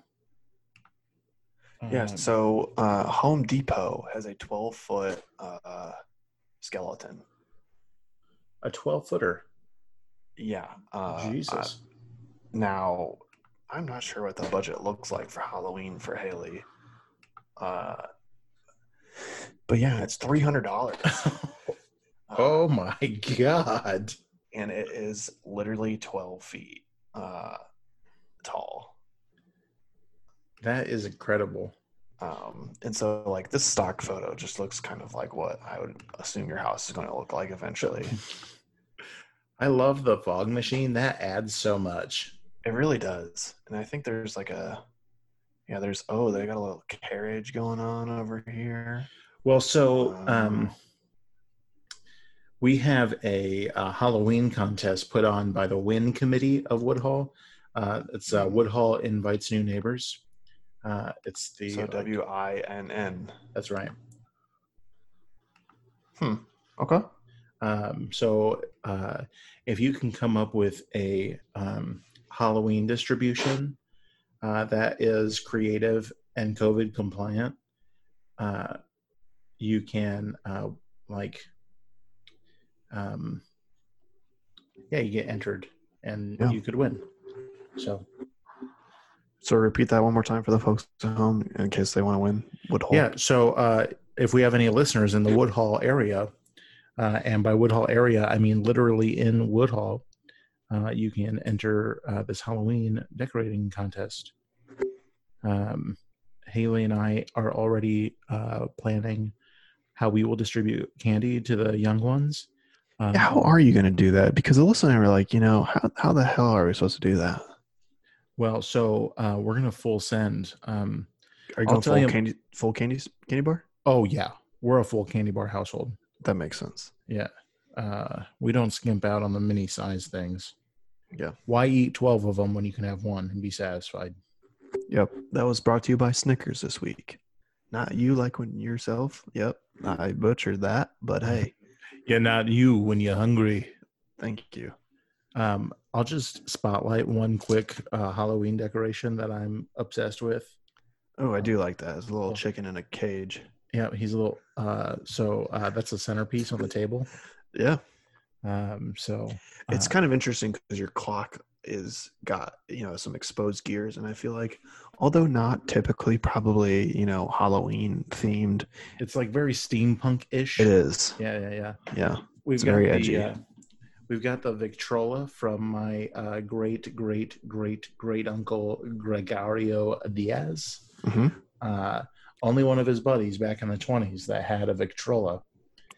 Yeah. Um, So, uh, Home Depot has a 12 foot uh, skeleton. a 12 footer. Yeah. Uh, uh, Jesus. now, I'm not sure what the budget looks like for Halloween for Haley. Uh, but yeah, it's three hundred dollars. oh my god. and it is literally 12 feet uh, tall. That is incredible. Um, and so, like, this stock photo just looks kind of like what I would assume your house is going to look like eventually. I love the fog machine. That adds so much. It really does. And I think there's like a, yeah, there's, oh, they got a little carriage going on over here. Well, so um, Wow. We have a, uh Halloween contest put on by the Win Committee of Woodhull. Uh, it's uh, Woodhull invites new neighbors. Uh, it's the So W I N N. that's right. Hmm. Okay. Um, so uh, if you can come up with a um, Halloween distribution uh, that is creative and COVID compliant, uh, you can uh, like, um, yeah, you get entered and Yeah. you could win. So So repeat that one more time for the folks at home in case they want to win Woodhull. Yeah. So uh, if we have any listeners in the Woodhull area, uh, and by Woodhull area, I mean literally in Woodhull, uh, you can enter uh, this Halloween decorating contest. Um, Haley and I are already uh, planning how we will distribute candy to the young ones. Um, How are you going to do that? Because the listeners were like, you know, how, how the hell are we supposed to do that? Well, so uh, we're gonna full send. Um, Are you going full you- candy full candy candy bar? Oh yeah, we're a full candy bar household. That makes sense. Yeah, uh, we don't skimp out on the mini size things. Yeah. Why eat twelve of them when you can have one and be satisfied? Yep. That was brought to you by Snickers this week. Not you like when yourself. Yep. I butchered that, but hey, Yeah, not you when you're hungry. thank you. Um, I'll just spotlight one quick uh, Halloween decoration that I'm obsessed with. Oh, I do like that. It's a little chicken in a cage. Yeah, he's a little. Uh, so uh, that's the centerpiece on the table. Yeah. Um, so It's uh, kind of interesting because your clock is got, you know, some exposed gears. And I feel like, although not typically probably, you know, Halloween themed, it's like very steampunk ish. it is. Yeah, yeah, yeah. Yeah. We've It's got very the, edgy. Uh, we've got the Victrola from my uh, great, great, great, great uncle Gregorio Diaz. hmm Uh, only one of his buddies back in the 20s that had a Victrola.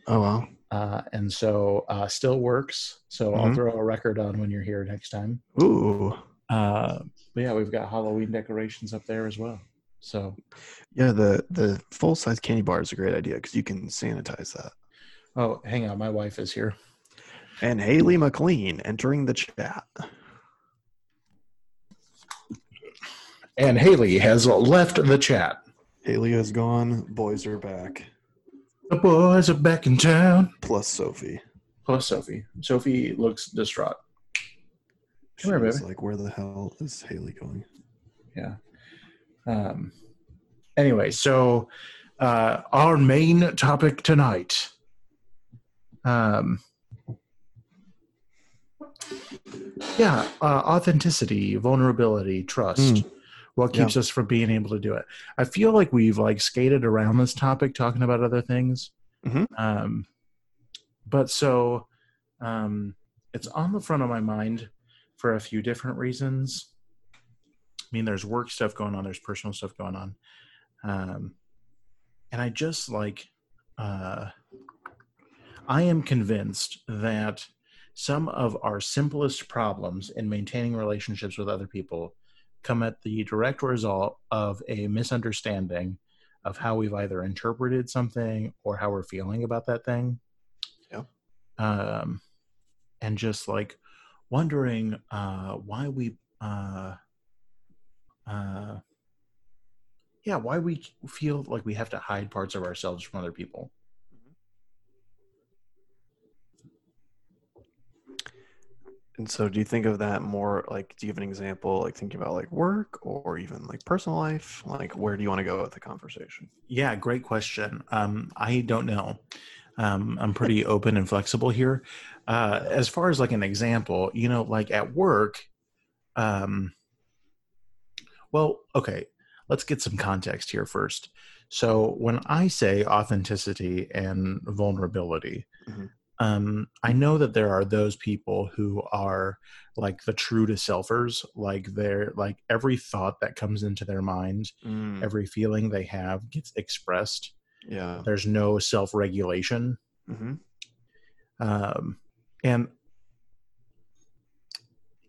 Oh, wow. Uh, and so uh, still works. So I'll Mhm. throw a record on when you're here next time. Ooh. Uh, but yeah, we've got Halloween decorations up there as well. So Yeah. The, the full size candy bar is a great idea because you can sanitize that. oh, hang on, my wife is here. And Haley McLean entering the chat. And Haley has left the chat. Haley is gone. Boys are back. The boys are back in town. Plus Sophie. Plus Sophie. Sophie looks distraught. Come here, She's baby. like, where the hell is Haley going? Yeah. Um. Anyway, so uh, our main topic tonight. Um. Yeah, uh, authenticity, vulnerability, trust. Mm. What keeps us from being able to do it? I feel like we've like skated around this topic, talking about other things. Mhm. Um, but so, um, it's on the front of my mind for a few different reasons. I mean, there's work stuff going on, there's personal stuff going on. Um, and I just like, uh, I am convinced that some of our simplest problems in maintaining relationships with other people come at the direct result of a misunderstanding of how we've either interpreted something or how we're feeling about that thing. Yeah. Um, and just like wondering uh, why we, uh, uh, yeah, why we feel like we have to hide parts of ourselves from other people. And so, do you think of that more like? Do you have an example, like thinking about like work or even like personal life? Like, where do you want to go with the conversation? Yeah, great question. Um, I don't know. Um, I'm pretty open and flexible here. Uh, as far as like an example, you know, like at work, um, well, okay, let's get some context here first. So when I say authenticity and vulnerability, Mhm. um, I know that there are those people who are like the true to selfers, like they're like every thought that comes into their mind Mm, every feeling they have gets expressed yeah. there's no self-regulation hmm um, and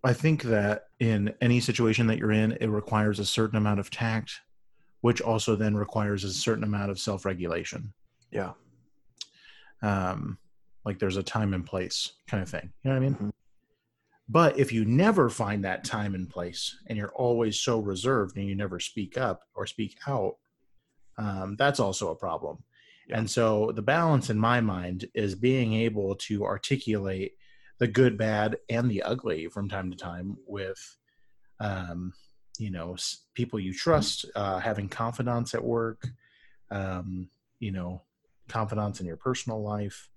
i think that in any situation that you're in it requires a certain amount of tact which also then requires a certain amount of self-regulation Yeah. um, like there's a time and place kind of thing you know what i mean Mhm. but if you never find that time and place and you're always so reserved and you never speak up or speak out um, that's also a problem Yeah. and so the balance in my mind is being able to articulate the good bad and the ugly from time to time with um, you know s- people you trust uh, having confidants at work um, you know confidants in your personal life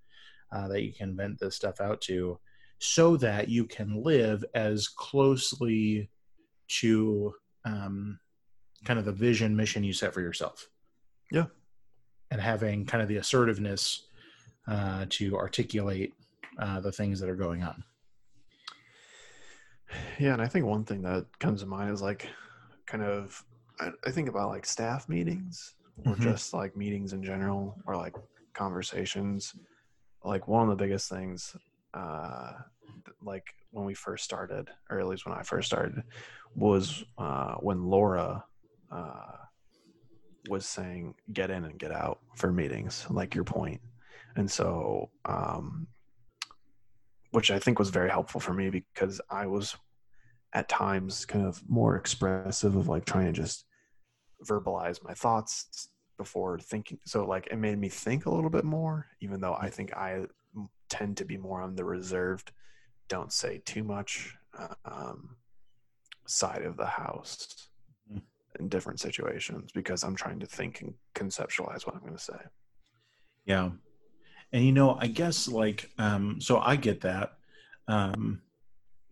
uh, that you can vent this stuff out to so that you can live as closely to um, kind of the vision mission you set for yourself Yeah. and having kind of the assertiveness uh, to articulate uh, the things that are going on Yeah, and I think one thing that comes to mind is like kind of I, I think about like staff meetings or Mhm. just like meetings in general or like conversations. Like one of the biggest things uh like when we first started, or at least when I first started, was uh when Laura uh was saying get in and get out for meetings, like your point. And so, um, which I think was very helpful for me because I was at times kind of more expressive of like trying to just verbalize my thoughts before thinking. So, like, it made me think a little bit more, even though I think I tend to be more on the reserved, don't say too much um, side of the house. In different situations because I'm trying to think and conceptualize what I'm going to say. Yeah. And you know, I guess like um so I get that. Um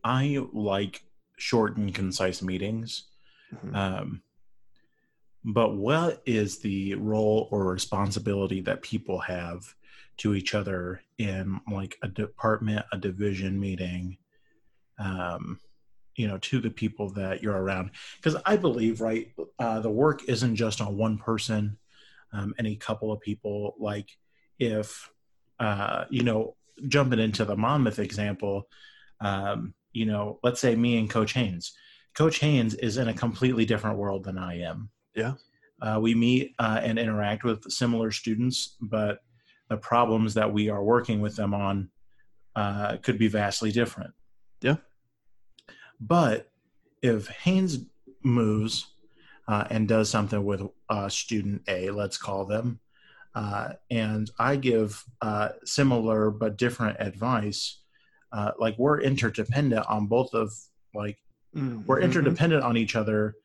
I like short and concise meetings. Mm-hmm. Um but what is the role or responsibility that people have to each other in like a department, a division meeting, um, you know, to the people that you're around? Because I believe, right, uh, the work isn't just on one person, um, any couple of people. Like if, uh, you know, jumping into the Monmouth example, um, you know, let's say me and Coach Haynes. Coach Haynes is in a completely different world than I am. Yeah. Uh, we meet uh, and interact with similar students, but the problems that we are working with them on uh, could be vastly different. Yeah. But if Haynes moves uh, and does something with uh, student A, let's call them, uh, and I give similar but different advice, like we're interdependent on both of like mm-hmm. we're interdependent on each other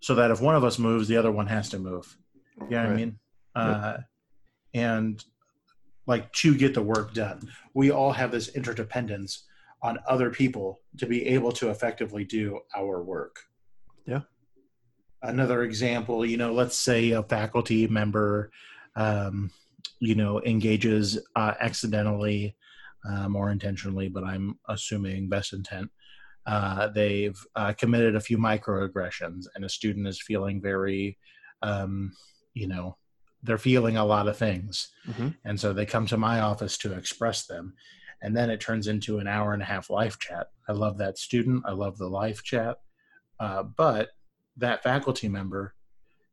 so that if one of us moves, the other one has to move. You know right. what I mean? Uh, and like to get the work done, we all have this interdependence on other people to be able to effectively do our work. Yeah. Another example, you know, let's say a faculty member, um, you know, engages uh, accidentally um, or intentionally, but I'm assuming best intent uh, they've uh, committed a few microaggressions, and a student is feeling very, um, you know, they're feeling a lot of things. Mm-hmm. And so they come to my office to express them. And then it turns into an hour and a half live chat. I love that student. I love the live chat. Uh, but that faculty member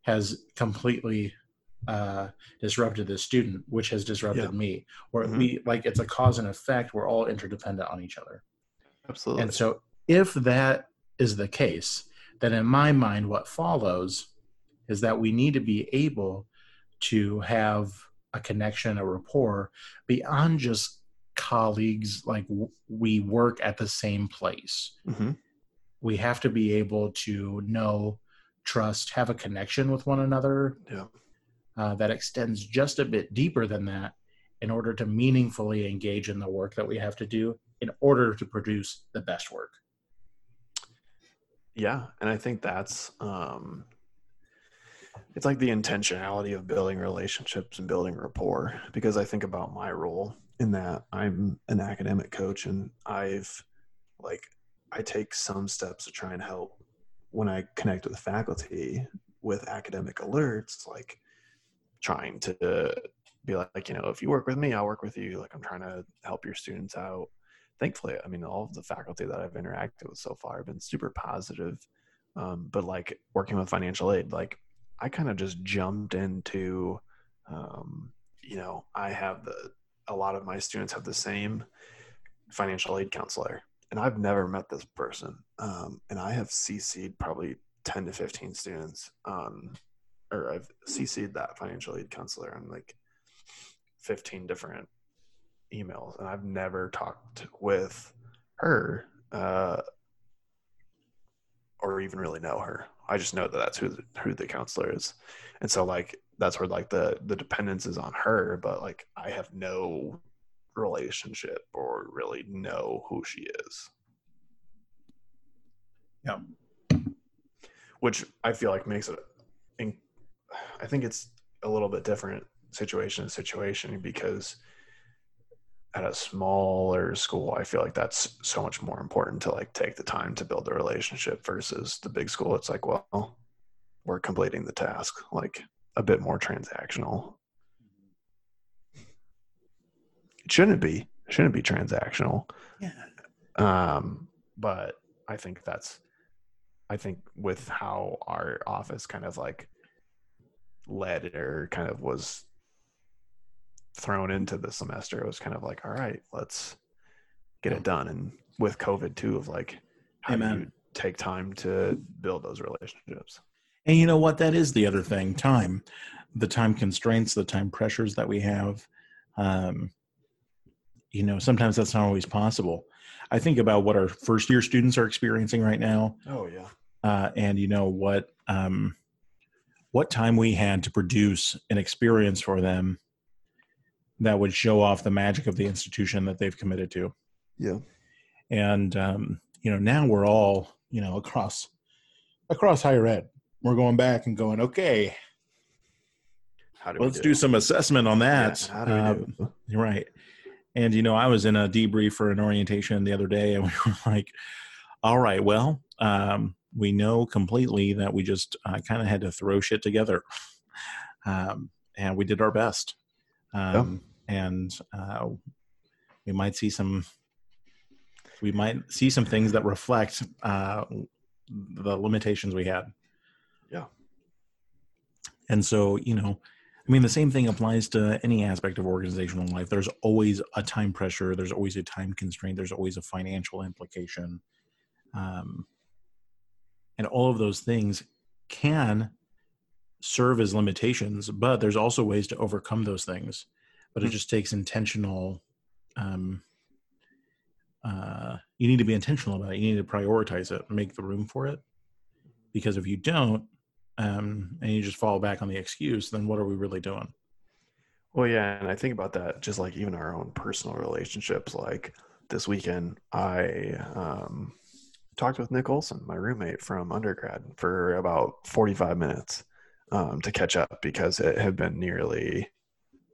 has completely uh, disrupted the student, which has disrupted yeah. me. Or mm-hmm. we like it's a cause and effect. We're all interdependent on each other. Absolutely. And so if that is the case, then in my mind, what follows is that we need to be able to have a connection, a rapport beyond just colleagues, like w- we work at the same place. Mm-hmm. We have to be able to know, trust, have a connection with one another yeah. uh, that extends just a bit deeper than that in order to meaningfully engage in the work that we have to do in order to produce the best work yeah and i think that's um it's like the intentionality of building relationships and building rapport because i think about my role in that i'm an academic coach and i've like i take some steps to try and help when i connect with faculty with academic alerts like trying to be like you know if you work with me i'll work with you like i'm trying to help your students out thankfully, I mean, all of the faculty that I've interacted with so far have been super positive. Um, but like working with financial aid, like I kind of just jumped into, um, you know, I have the, a lot of my students have the same financial aid counselor and I've never met this person. Um, and I have CC'd probably 10 to 15 students on, or I've CC'd that financial aid counselor on like 15 different emails, and I've never talked with her uh, or even really know her. I just know that that's who the, who the counselor is, and so like that's where like the the dependence is on her, but like I have no relationship or really know who she is. Yeah, which I feel like makes it. I think it's a little bit different situation to situation because at a smaller school, I feel like that's so much more important to like take the time to build a relationship versus the big school. It's like, well, we're completing the task, like a bit more transactional. It shouldn't be. It shouldn't be transactional. Yeah. Um, but I think that's I think with how our office kind of like led or kind of was thrown into the semester. It was kind of like, all right, let's get it done. And with COVID too, of like, how do you take time to build those relationships? And you know what? That is the other thing time, the time constraints, the time pressures that we have. Um, you know, sometimes that's not always possible. I think about what our first year students are experiencing right now, Oh yeah. uh, and you know what um, what time we had to produce an experience for them that would show off the magic of the institution that they've committed to. Yeah. and um, you know now we're all you know across across higher ed we're going back and going okay How do let's do some assessment on that. Yeah, how do we Um, do? you're right. And you know i was in a debrief for an orientation the other day and we were like all right well um, we know completely that we just uh, kind of had to throw shit together. Um, and we did our best. Um, and uh, we might see some we might see some things that reflect uh, the limitations we had. And so you know i mean the same thing applies to any aspect of organizational life. There's always a time pressure. There's always a time constraint. There's always a financial implication. Um, and all of those things can serve as limitations but there's also ways to overcome those things. But it Mhm. just takes intentional um, uh, you need to be intentional about it. You need to prioritize it make the room for it. Because if you don't um, and you just fall back on the excuse then what are we really doing Well, yeah, and I think about that just like even our own personal relationships. Like this weekend, I um, talked with Nick Olson, my roommate from undergrad, for about 45 minutes um, to catch up because it had been nearly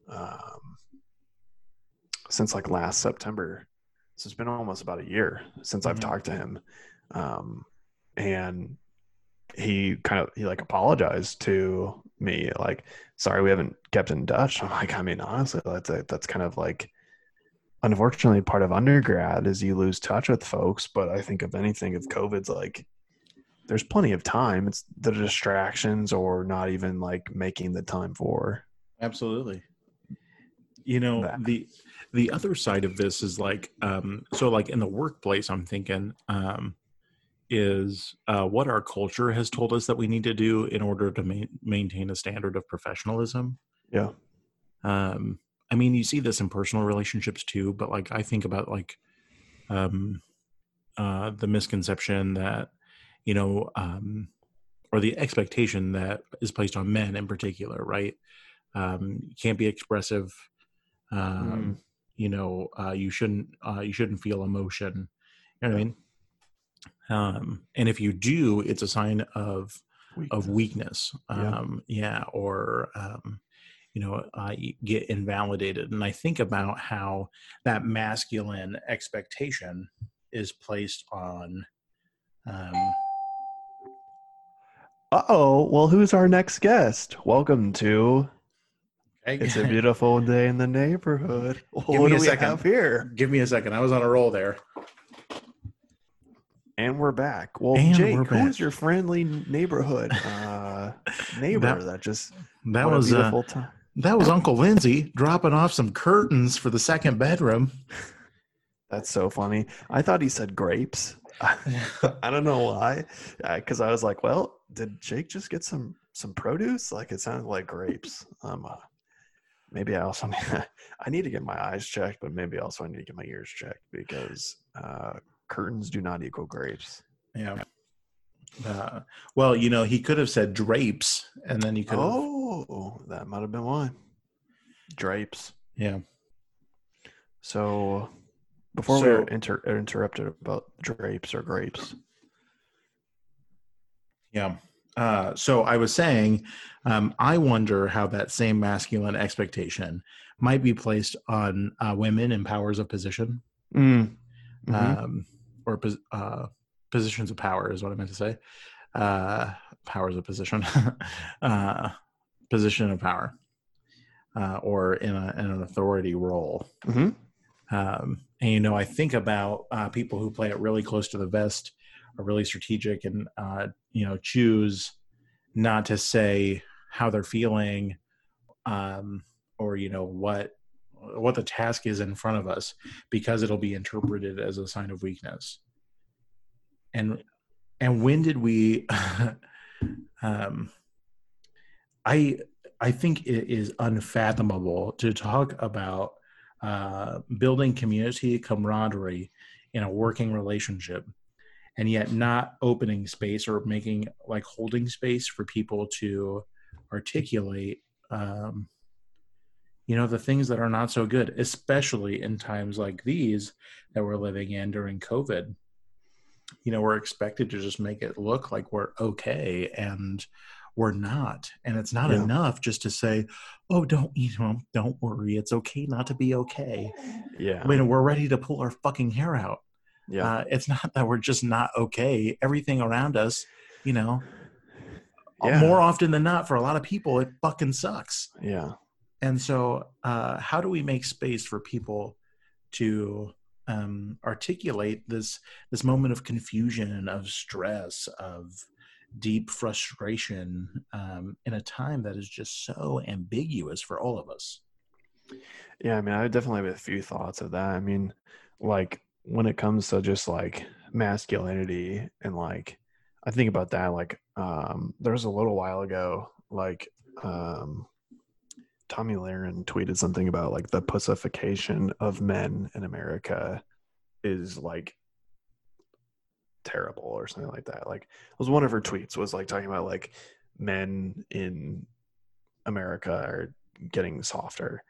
um, since like last September. So it's been almost about a year since I've Mhm. talked to him. Um, and he kind of he like apologized to me like sorry we haven't kept in touch i'm like i mean honestly that's a, that's kind of like unfortunately part of undergrad is you lose touch with folks but i think if anything if covid's like there's plenty of time it's the distractions or not even like making the time for absolutely you know That. the the other side of this is like um so like in the workplace i'm thinking um is uh, what our culture has told us that we need to do in order to ma- maintain a standard of professionalism. Yeah. Um i mean you see this in personal relationships too but like i think about like um uh the misconception that you know um or the expectation that is placed on men in particular right? Um you can't be expressive um you know uh you shouldn't uh you shouldn't feel emotion. You know what i mean um and if you do it's a sign of of weakness. Yeah. um yeah or um you know uh, you get invalidated. And i think about how that masculine expectation is placed on um uh-oh well who's our next guest? Welcome to it's a beautiful day in the neighborhood. What me do a we second. have here? Give me a second. I was on a roll there And we're back. Well, And Jake, back. is your friendly neighborhood uh, neighbor that, just that what a was uh, time? that was uncle lindsay dropping off some curtains for the second bedroom That's so funny. I thought he said grapes. I don't know why, because I was like, well, did Jake just get some some produce? Like it sounded like grapes. Um, uh, maybe I also I need to get my eyes checked, but maybe also I need to get my ears checked because uh, curtains do not equal grapes. yeah uh, well you know he could have said drapes and then you could have Oh, that might have been why. Drapes. yeah So before we were inter- interrupted about drapes or grapes. Yeah. Uh, so I was saying, um, I wonder how that same masculine expectation might be placed on uh, women in powers of position, Mm. um, or uh, positions of power is what I meant to say. Uh, powers of position, uh, position of power, uh, or in, a, in an authority role. hmm Um, and you know, I think about uh, people who play it really close to the vest, are really strategic, and uh, you know, choose not to say how they're feeling um, or you know what what the task is in front of us because it'll be interpreted as a sign of weakness. And and when did we um i i think it is unfathomable to talk about uh building community camaraderie in a working relationship and yet not opening space or making like holding space for people to articulate um you know the things that are not so good especially in times like these that we're living in during covid you know we're expected to just make it look like we're okay and we're not and it's not Yeah. enough just to say oh don't you know don't worry it's okay not to be okay Yeah. i mean we're ready to pull our fucking hair out yeah. uh, it's not that we're just not okay everything around us you know Yeah. more often than not for a lot of people it fucking sucks yeah. And so uh, how do we make space for people to um, articulate this this moment of confusion of stress of deep frustration um, in a time that is just so ambiguous for all of us Yeah, I mean, I definitely have a few thoughts of that. I mean, like when it comes to just like masculinity and like I think about that like um there was a little while ago like um Tomi Lahren tweeted something about like the pussification of men in America is like terrible or something like that. Like it was one of her tweets was like talking about like men in America are getting softer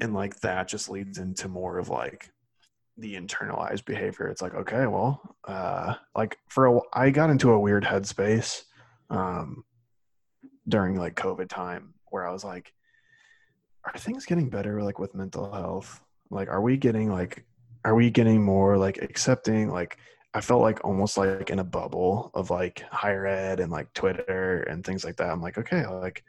and like that just leads into more of like the internalized behavior it's like okay well uh like for a i got into a weird headspace um during like covid time where i was like are things getting better like with mental health? Like are we getting like are we getting more like accepting like i felt like almost like in a bubble of like higher ed and like twitter and things like that. I'm like okay like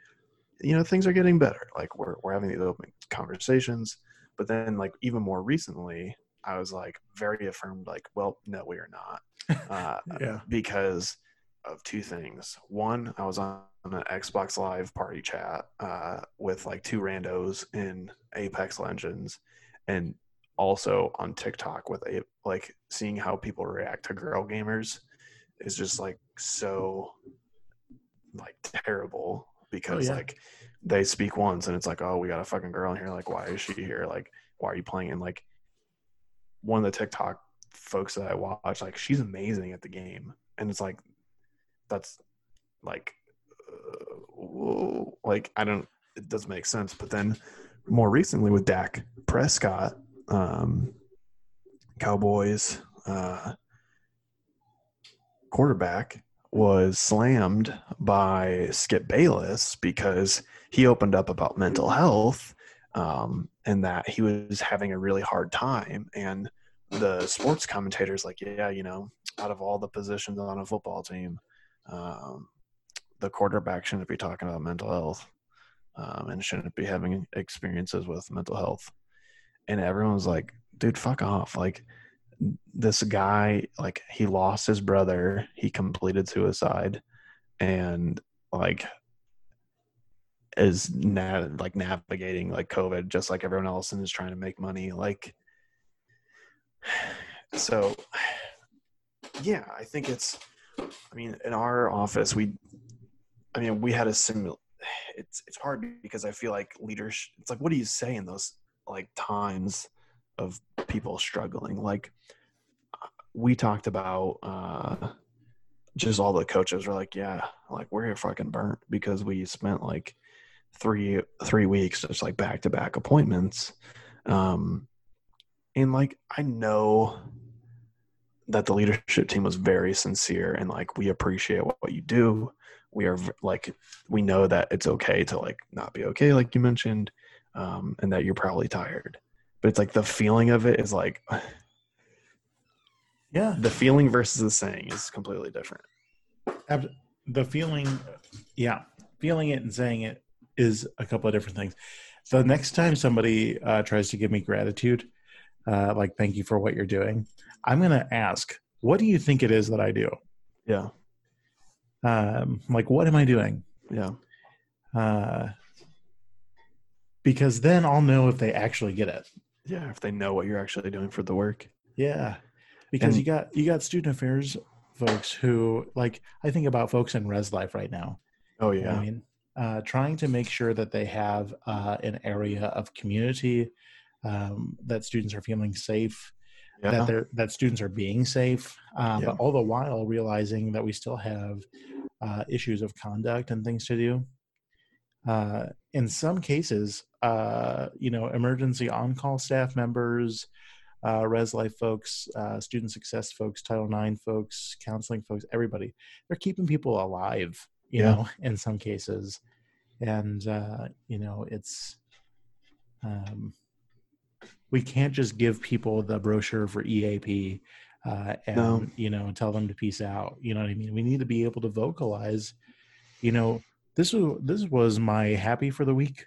you know things are getting better. Like we're, we're having these open conversations. But then like even more recently i was like very affirmed like well no we are not. Uh, yeah. because of two things. One i was on an xbox live party chat uh, with like two randos in apex legends and also on tiktok with a like seeing how people react to girl gamers is just like so like terrible because yeah. like they speak once and it's like oh we got a fucking girl in here. Like why is she here? Like why are you playing? And like one of the tiktok folks that i watch like she's amazing at the game. And it's like that's like whoa, like i don't it doesn't make sense but then more recently with dak prescott um cowboys uh quarterback was slammed by Skip Bayless because he opened up about mental health um, and that he was having a really hard time. And the sports commentators like, yeah, you know, out of all the positions on a football team, um, the quarterback shouldn't be talking about mental health um, and shouldn't be having experiences with mental health. And everyone was like, dude, fuck off. Like, this guy like he lost his brother he completed suicide and like is na- like navigating like covid just like everyone else and is trying to make money like so yeah i think it's i mean in our office we i mean we had a similar it's it's hard because i feel like leadership it's like what do you say in those like times of people struggling? Like we talked about uh just all the coaches were like yeah like we're fucking burnt because we spent like three three weeks just like back to back appointments um and like i know that the leadership team was very sincere and like we appreciate what, what you do we are like we know that it's okay to like not be okay like you mentioned um and that you're probably tired but it's like the feeling of it is like yeah the feeling versus the saying is completely different. The feeling yeah feeling it and saying it is a couple of different things the next time somebody uh, tries to give me gratitude uh, like thank you for what you're doing i'm going to ask what do you think it is that i do Yeah. Um, like what am i doing Yeah. Uh, because then I'll know if they actually get it. Yeah, if they know what you're actually doing for the work. Yeah, because And- you got you got student affairs folks who like I think about folks in res life right now. Oh yeah. I mean, uh, trying to make sure that they have uh, an area of community um, that students are feeling safe, yeah. that they're that students are being safe, uh, Yeah. but all the while realizing that we still have uh, issues of conduct and things to do. Uh, in some cases, uh, you know, emergency on-call staff members, uh, res life folks, uh, student success folks, Title IX folks, counseling folks, everybody, they're keeping people alive. You Yeah. know, in some cases, and uh, you know, it's um, we can't just give people the brochure for EAP uh, and No. you know tell them to peace out. You know what I mean? We need to be able to vocalize. You know, this was this was my happy for the week.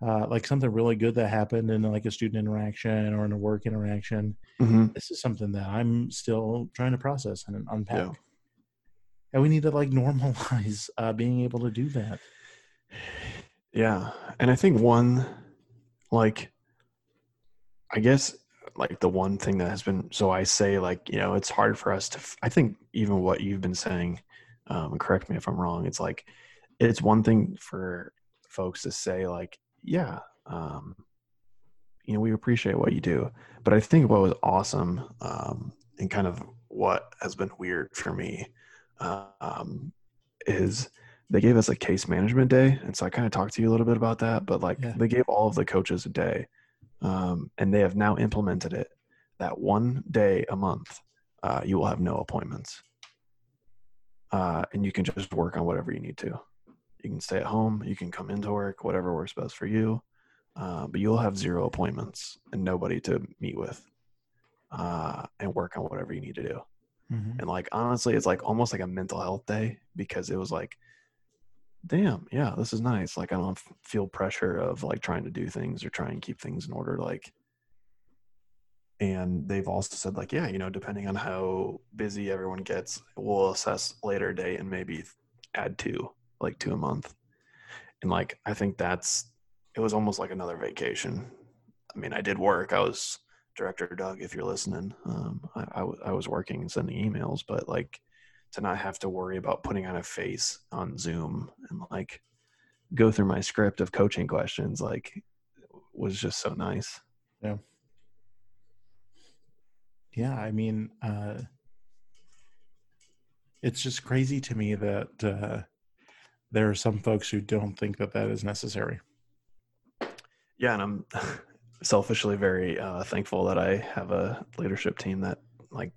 Uh, like something really good that happened in like a student interaction or in a work interaction. Mhm. This is something that I'm still trying to process and unpack. Yeah. And we need to like normalize uh, being able to do that. Yeah. And I think one, like, I guess, like the one thing that has been, so I say, like, you know, it's hard for us to, I think even what you've been saying, um, correct me if I'm wrong, it's like, it's one thing for folks to say, like, yeah, um, you know, we appreciate what you do. But I think what was awesome, um, and kind of what has been weird for me, um, is they gave us a case management day and so i kind of talked to you a little bit about that but like Yeah. they gave all of the coaches a day um, and they have now implemented it that one day a month uh, you will have no appointments. Uh, and you can just work on whatever you need to. You can stay at home you can come into work whatever works best for you. Uh, but you'll have zero appointments and nobody to meet with uh, and work on whatever you need to do. Mhm. and like honestly it's like almost like a mental health day because it was like damn yeah this is nice like i don't feel pressure of like trying to do things or try and keep things in order like and they've also said like yeah you know depending on how busy everyone gets we'll assess later date and maybe add two like two a month. And like i think that's it was almost like another vacation. I mean i did work i was director doug if you're listening um, I, I, w- I was working and sending emails but like to not have to worry about putting on a face on zoom and like go through my script of coaching questions like was just so nice Yeah, Yeah, I mean, uh, it's just crazy to me that uh, there are some folks who don't think that that is necessary. yeah and i'm selfishly very uh, thankful that i have a leadership team that like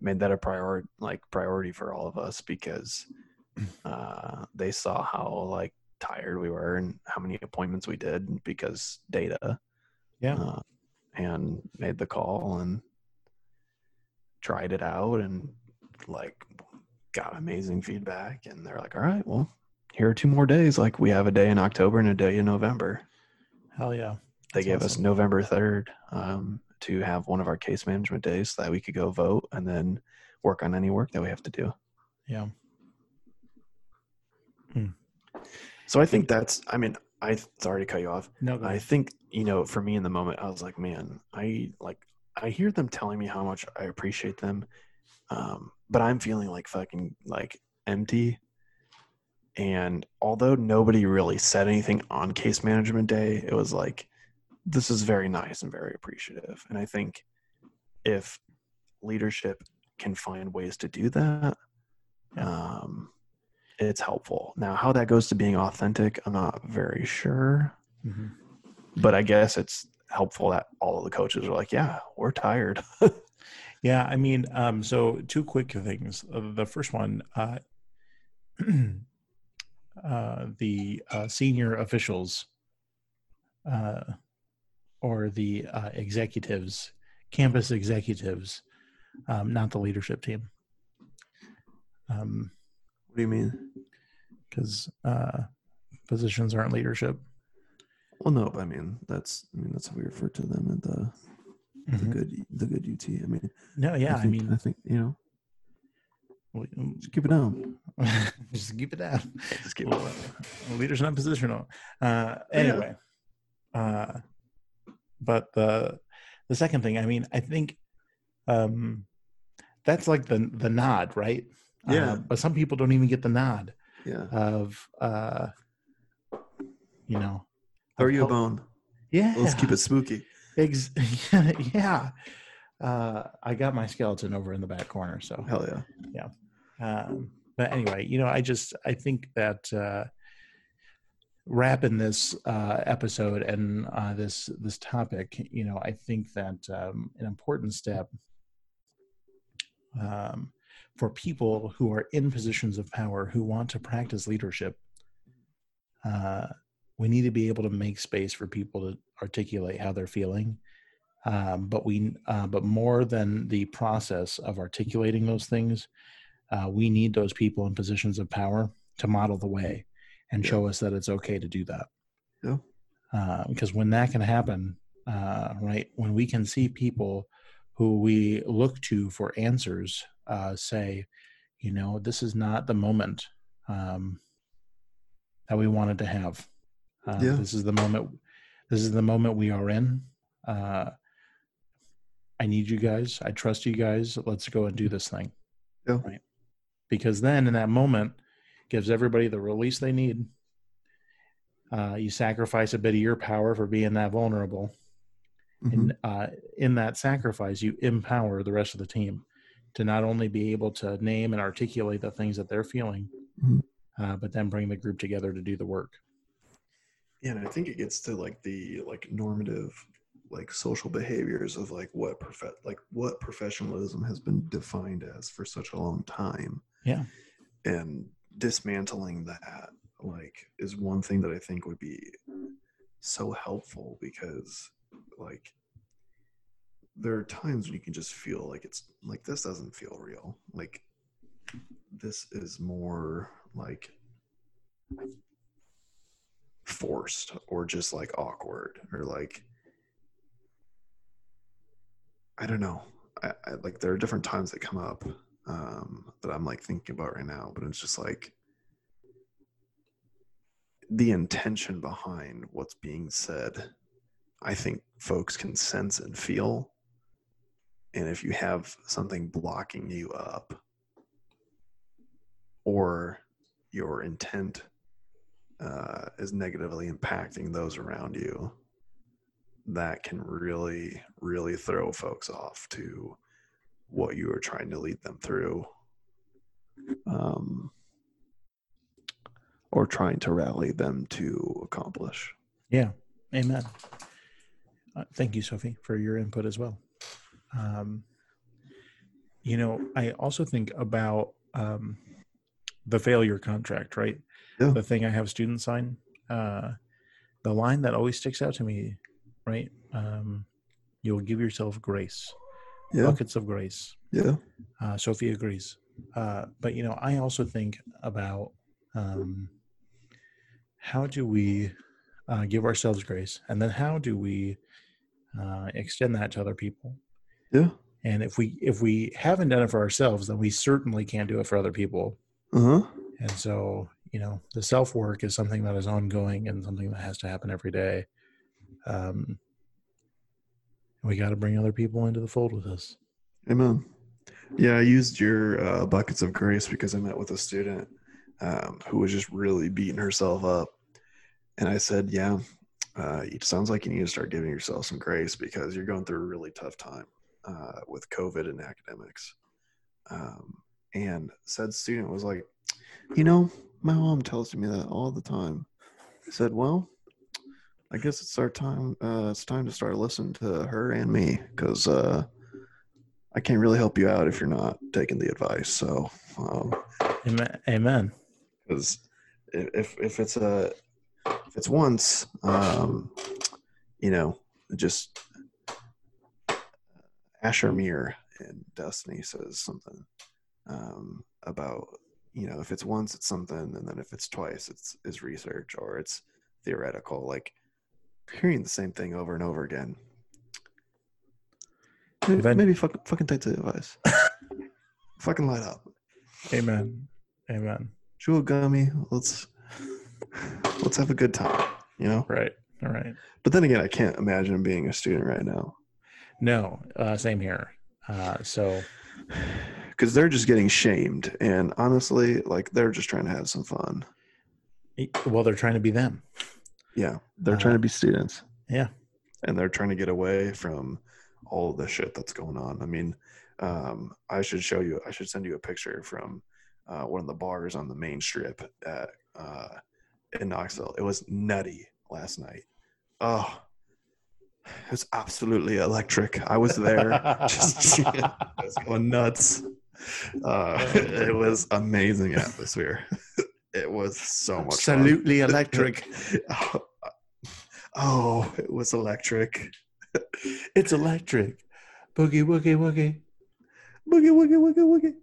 made that a priority like priority for all of us because uh, they saw how like tired we were and how many appointments we did because data Yeah. uh, and made the call and tried it out and like got amazing feedback and they're like all right well here are two more days like we have a day in october and a day in november Hell yeah. they That's gave us. November 3rd um, to have one of our case management days so that we could go vote and then work on any work that we have to do. Yeah. Hmm. So I think that's, I mean, I, sorry to cut you off. No, I think, you know, for me in the moment, I was like, man, I like, I hear them telling me how much I appreciate them. Um, but I'm feeling like fucking like empty. And although nobody really said anything on case management day, it was like, this is very nice and very appreciative. And I think if leadership can find ways to do that, um, it's helpful. Now, how that goes to being authentic, I'm not very sure Mhm. but I guess it's helpful that all of the coaches are like, yeah, we're tired. Yeah, I mean, um, so two quick things. Uh, the first one, uh, uh, the uh, senior officials uh, or the uh, executives, campus executives, um, not the leadership team. Um, what do you mean? because uh, positions aren't leadership. Well, no, I mean that's I mean that's how we refer to them at the the Mhm. good the good UT. I mean, No, yeah, I, think, mean, I think you know, we- just keep it down. just keep it down. Just keep Well, leaders not positional. Uh, anyway, uh, but the the second thing, I mean, I think um, that's like the the nod, right? Yeah. Uh, but some people don't even get the nod Yeah. of, uh, you know, Throw of you a bone. Yeah, Let's keep it spooky. Ex- yeah. Uh, I got my skeleton over in the back corner, so Hell yeah. yeah. um, but anyway, you know, I just I think that uh, wrapping this uh, episode and uh, this this topic, you know, I think that um, an important step um, for people who are in positions of power who want to practice leadership, uh, we need to be able to make space for people to articulate how they're feeling. Um, but we, uh, but more than the process of articulating those things, uh, we need those people in positions of power to model the way and Yeah. show us that it's okay to do that. Yeah. Uh, because when that can happen, uh, right, when we can see people who we look to for answers uh, say, you know, this is not the moment um, that we wanted to have. Uh, Yeah. This is the moment. This is the moment we are in. Uh, I need you guys. I trust you guys. Let's go and do this thing. Yeah. Right. Because then, in that moment, gives everybody the release they need. Uh, you sacrifice a bit of your power for being that vulnerable Mhm. and uh, in that sacrifice you empower the rest of the team to not only be able to name and articulate the things that they're feeling Mhm. uh, but then bring the group together to do the work Yeah, and I think it gets to like the like normative like social behaviors of like what prof- like what professionalism has been defined as for such a long time. Yeah. And dismantling that like is one thing that I think would be so helpful because like there are times when you can just feel like it's like this doesn't feel real. Like this is more like forced or just like awkward or like I don't know. I, I like there are different times that come up um, that I'm like thinking about right now, but it's just like the intention behind what's being said. I think folks can sense and feel, and if you have something blocking you up, or your intent uh, is negatively impacting those around you, that can really, really throw folks off to what you are trying to lead them through, um, or trying to rally them to accomplish. yeah. Amen. Uh, thank you sophie for your input as well. Um, you know i also think about um, the failure contract right? Yeah. the thing i have students sign uh, the line that always sticks out to me right? Um, you'll give yourself grace Yeah, buckets of grace yeah, uh, Sophie agrees. Uh, but you know, I also think about um, how do we uh, give ourselves grace, and then how do we uh, extend that to other people? yeah. And if we if we haven't done it for ourselves, then we certainly can't do it for other people. Uh huh. And so, you know, the self work is something that is ongoing and something that has to happen every day. Um, we got to bring other people into the fold with us. Amen. Yeah, I used your uh, buckets of grace because I met with a student um, who was just really beating herself up, and I said, "Yeah, uh, it sounds like you need to start giving yourself some grace because you're going through a really tough time uh, with COVID and academics." Um, and said student was like, "You know, my mom tells me that all the time." I said, "Well." I guess it's our time. Uh, it's time to start listening to her and me because uh, I can't really help you out if you're not taking the advice. So, Amen. Amen. because if if it's a if it's once, um, you know, just Asher Mir in Destiny says something um, about you know if it's once it's something, and then if it's twice it's is research or it's theoretical. Like hearing the same thing over and over again. Maybe, Event- maybe fucking fucking take the advice. fucking light up. Amen. Amen. chew a gummy. Let's let's have a good time. You know. Right. All right. But then again, I can't imagine being a student right now No, uh, same here. Uh, so because they're just getting shamed, and honestly, like they're just trying to have some fun. well, they're trying to be them. Yeah, they're Uh, trying to be students. yeah. and they're trying to get away from all the shit that's going on. I mean, um, I should show you. I should send you a picture from uh, one of the bars on the main strip at uh, in Knoxville. It was nutty last night. Oh, it was absolutely electric. I was there, just was going nuts. Uh, it was amazing atmosphere. It was so much fun. Absolutely electric. oh, oh, it was electric. it's electric. Boogie woogie woogie. Boogie, woogie, woogie, woogie.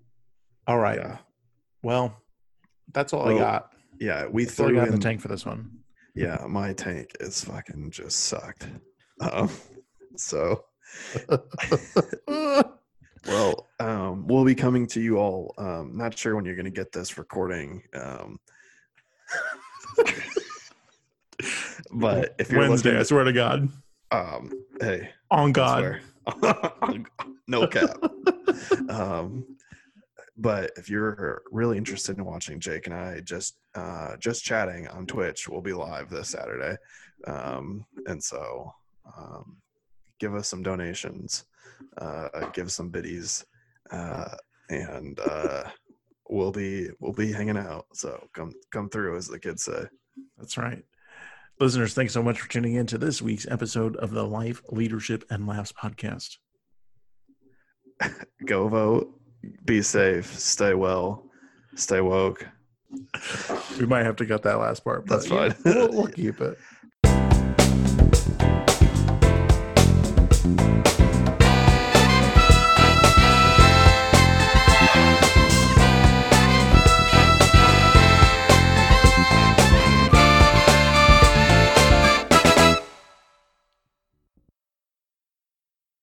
All right. Yeah, Well, that's all I got. yeah. We That's threw in. the tank for this one. Yeah, my tank is fucking just sucked. Um, so, well, um, we'll be coming to you all. Um, not sure when you're going to get this recording. Um, but if you're Wednesday, I swear to God. um, hey, On God. no cap. um, but if you're really interested in watching Jake and I just uh, just chatting on Twitch, we'll be live this Saturday, um, and so um, give us some donations, uh, give some biddies, uh, and uh, we'll be we'll be hanging out. So come come through, as the kids say. That's right. Listeners, thanks so much for tuning in to this week's episode of the Life, Leadership, and Laughs podcast. Go vote. Be safe. Stay well. Stay woke. We might have to cut that last part, but That's yeah, fine. we'll, we'll keep it.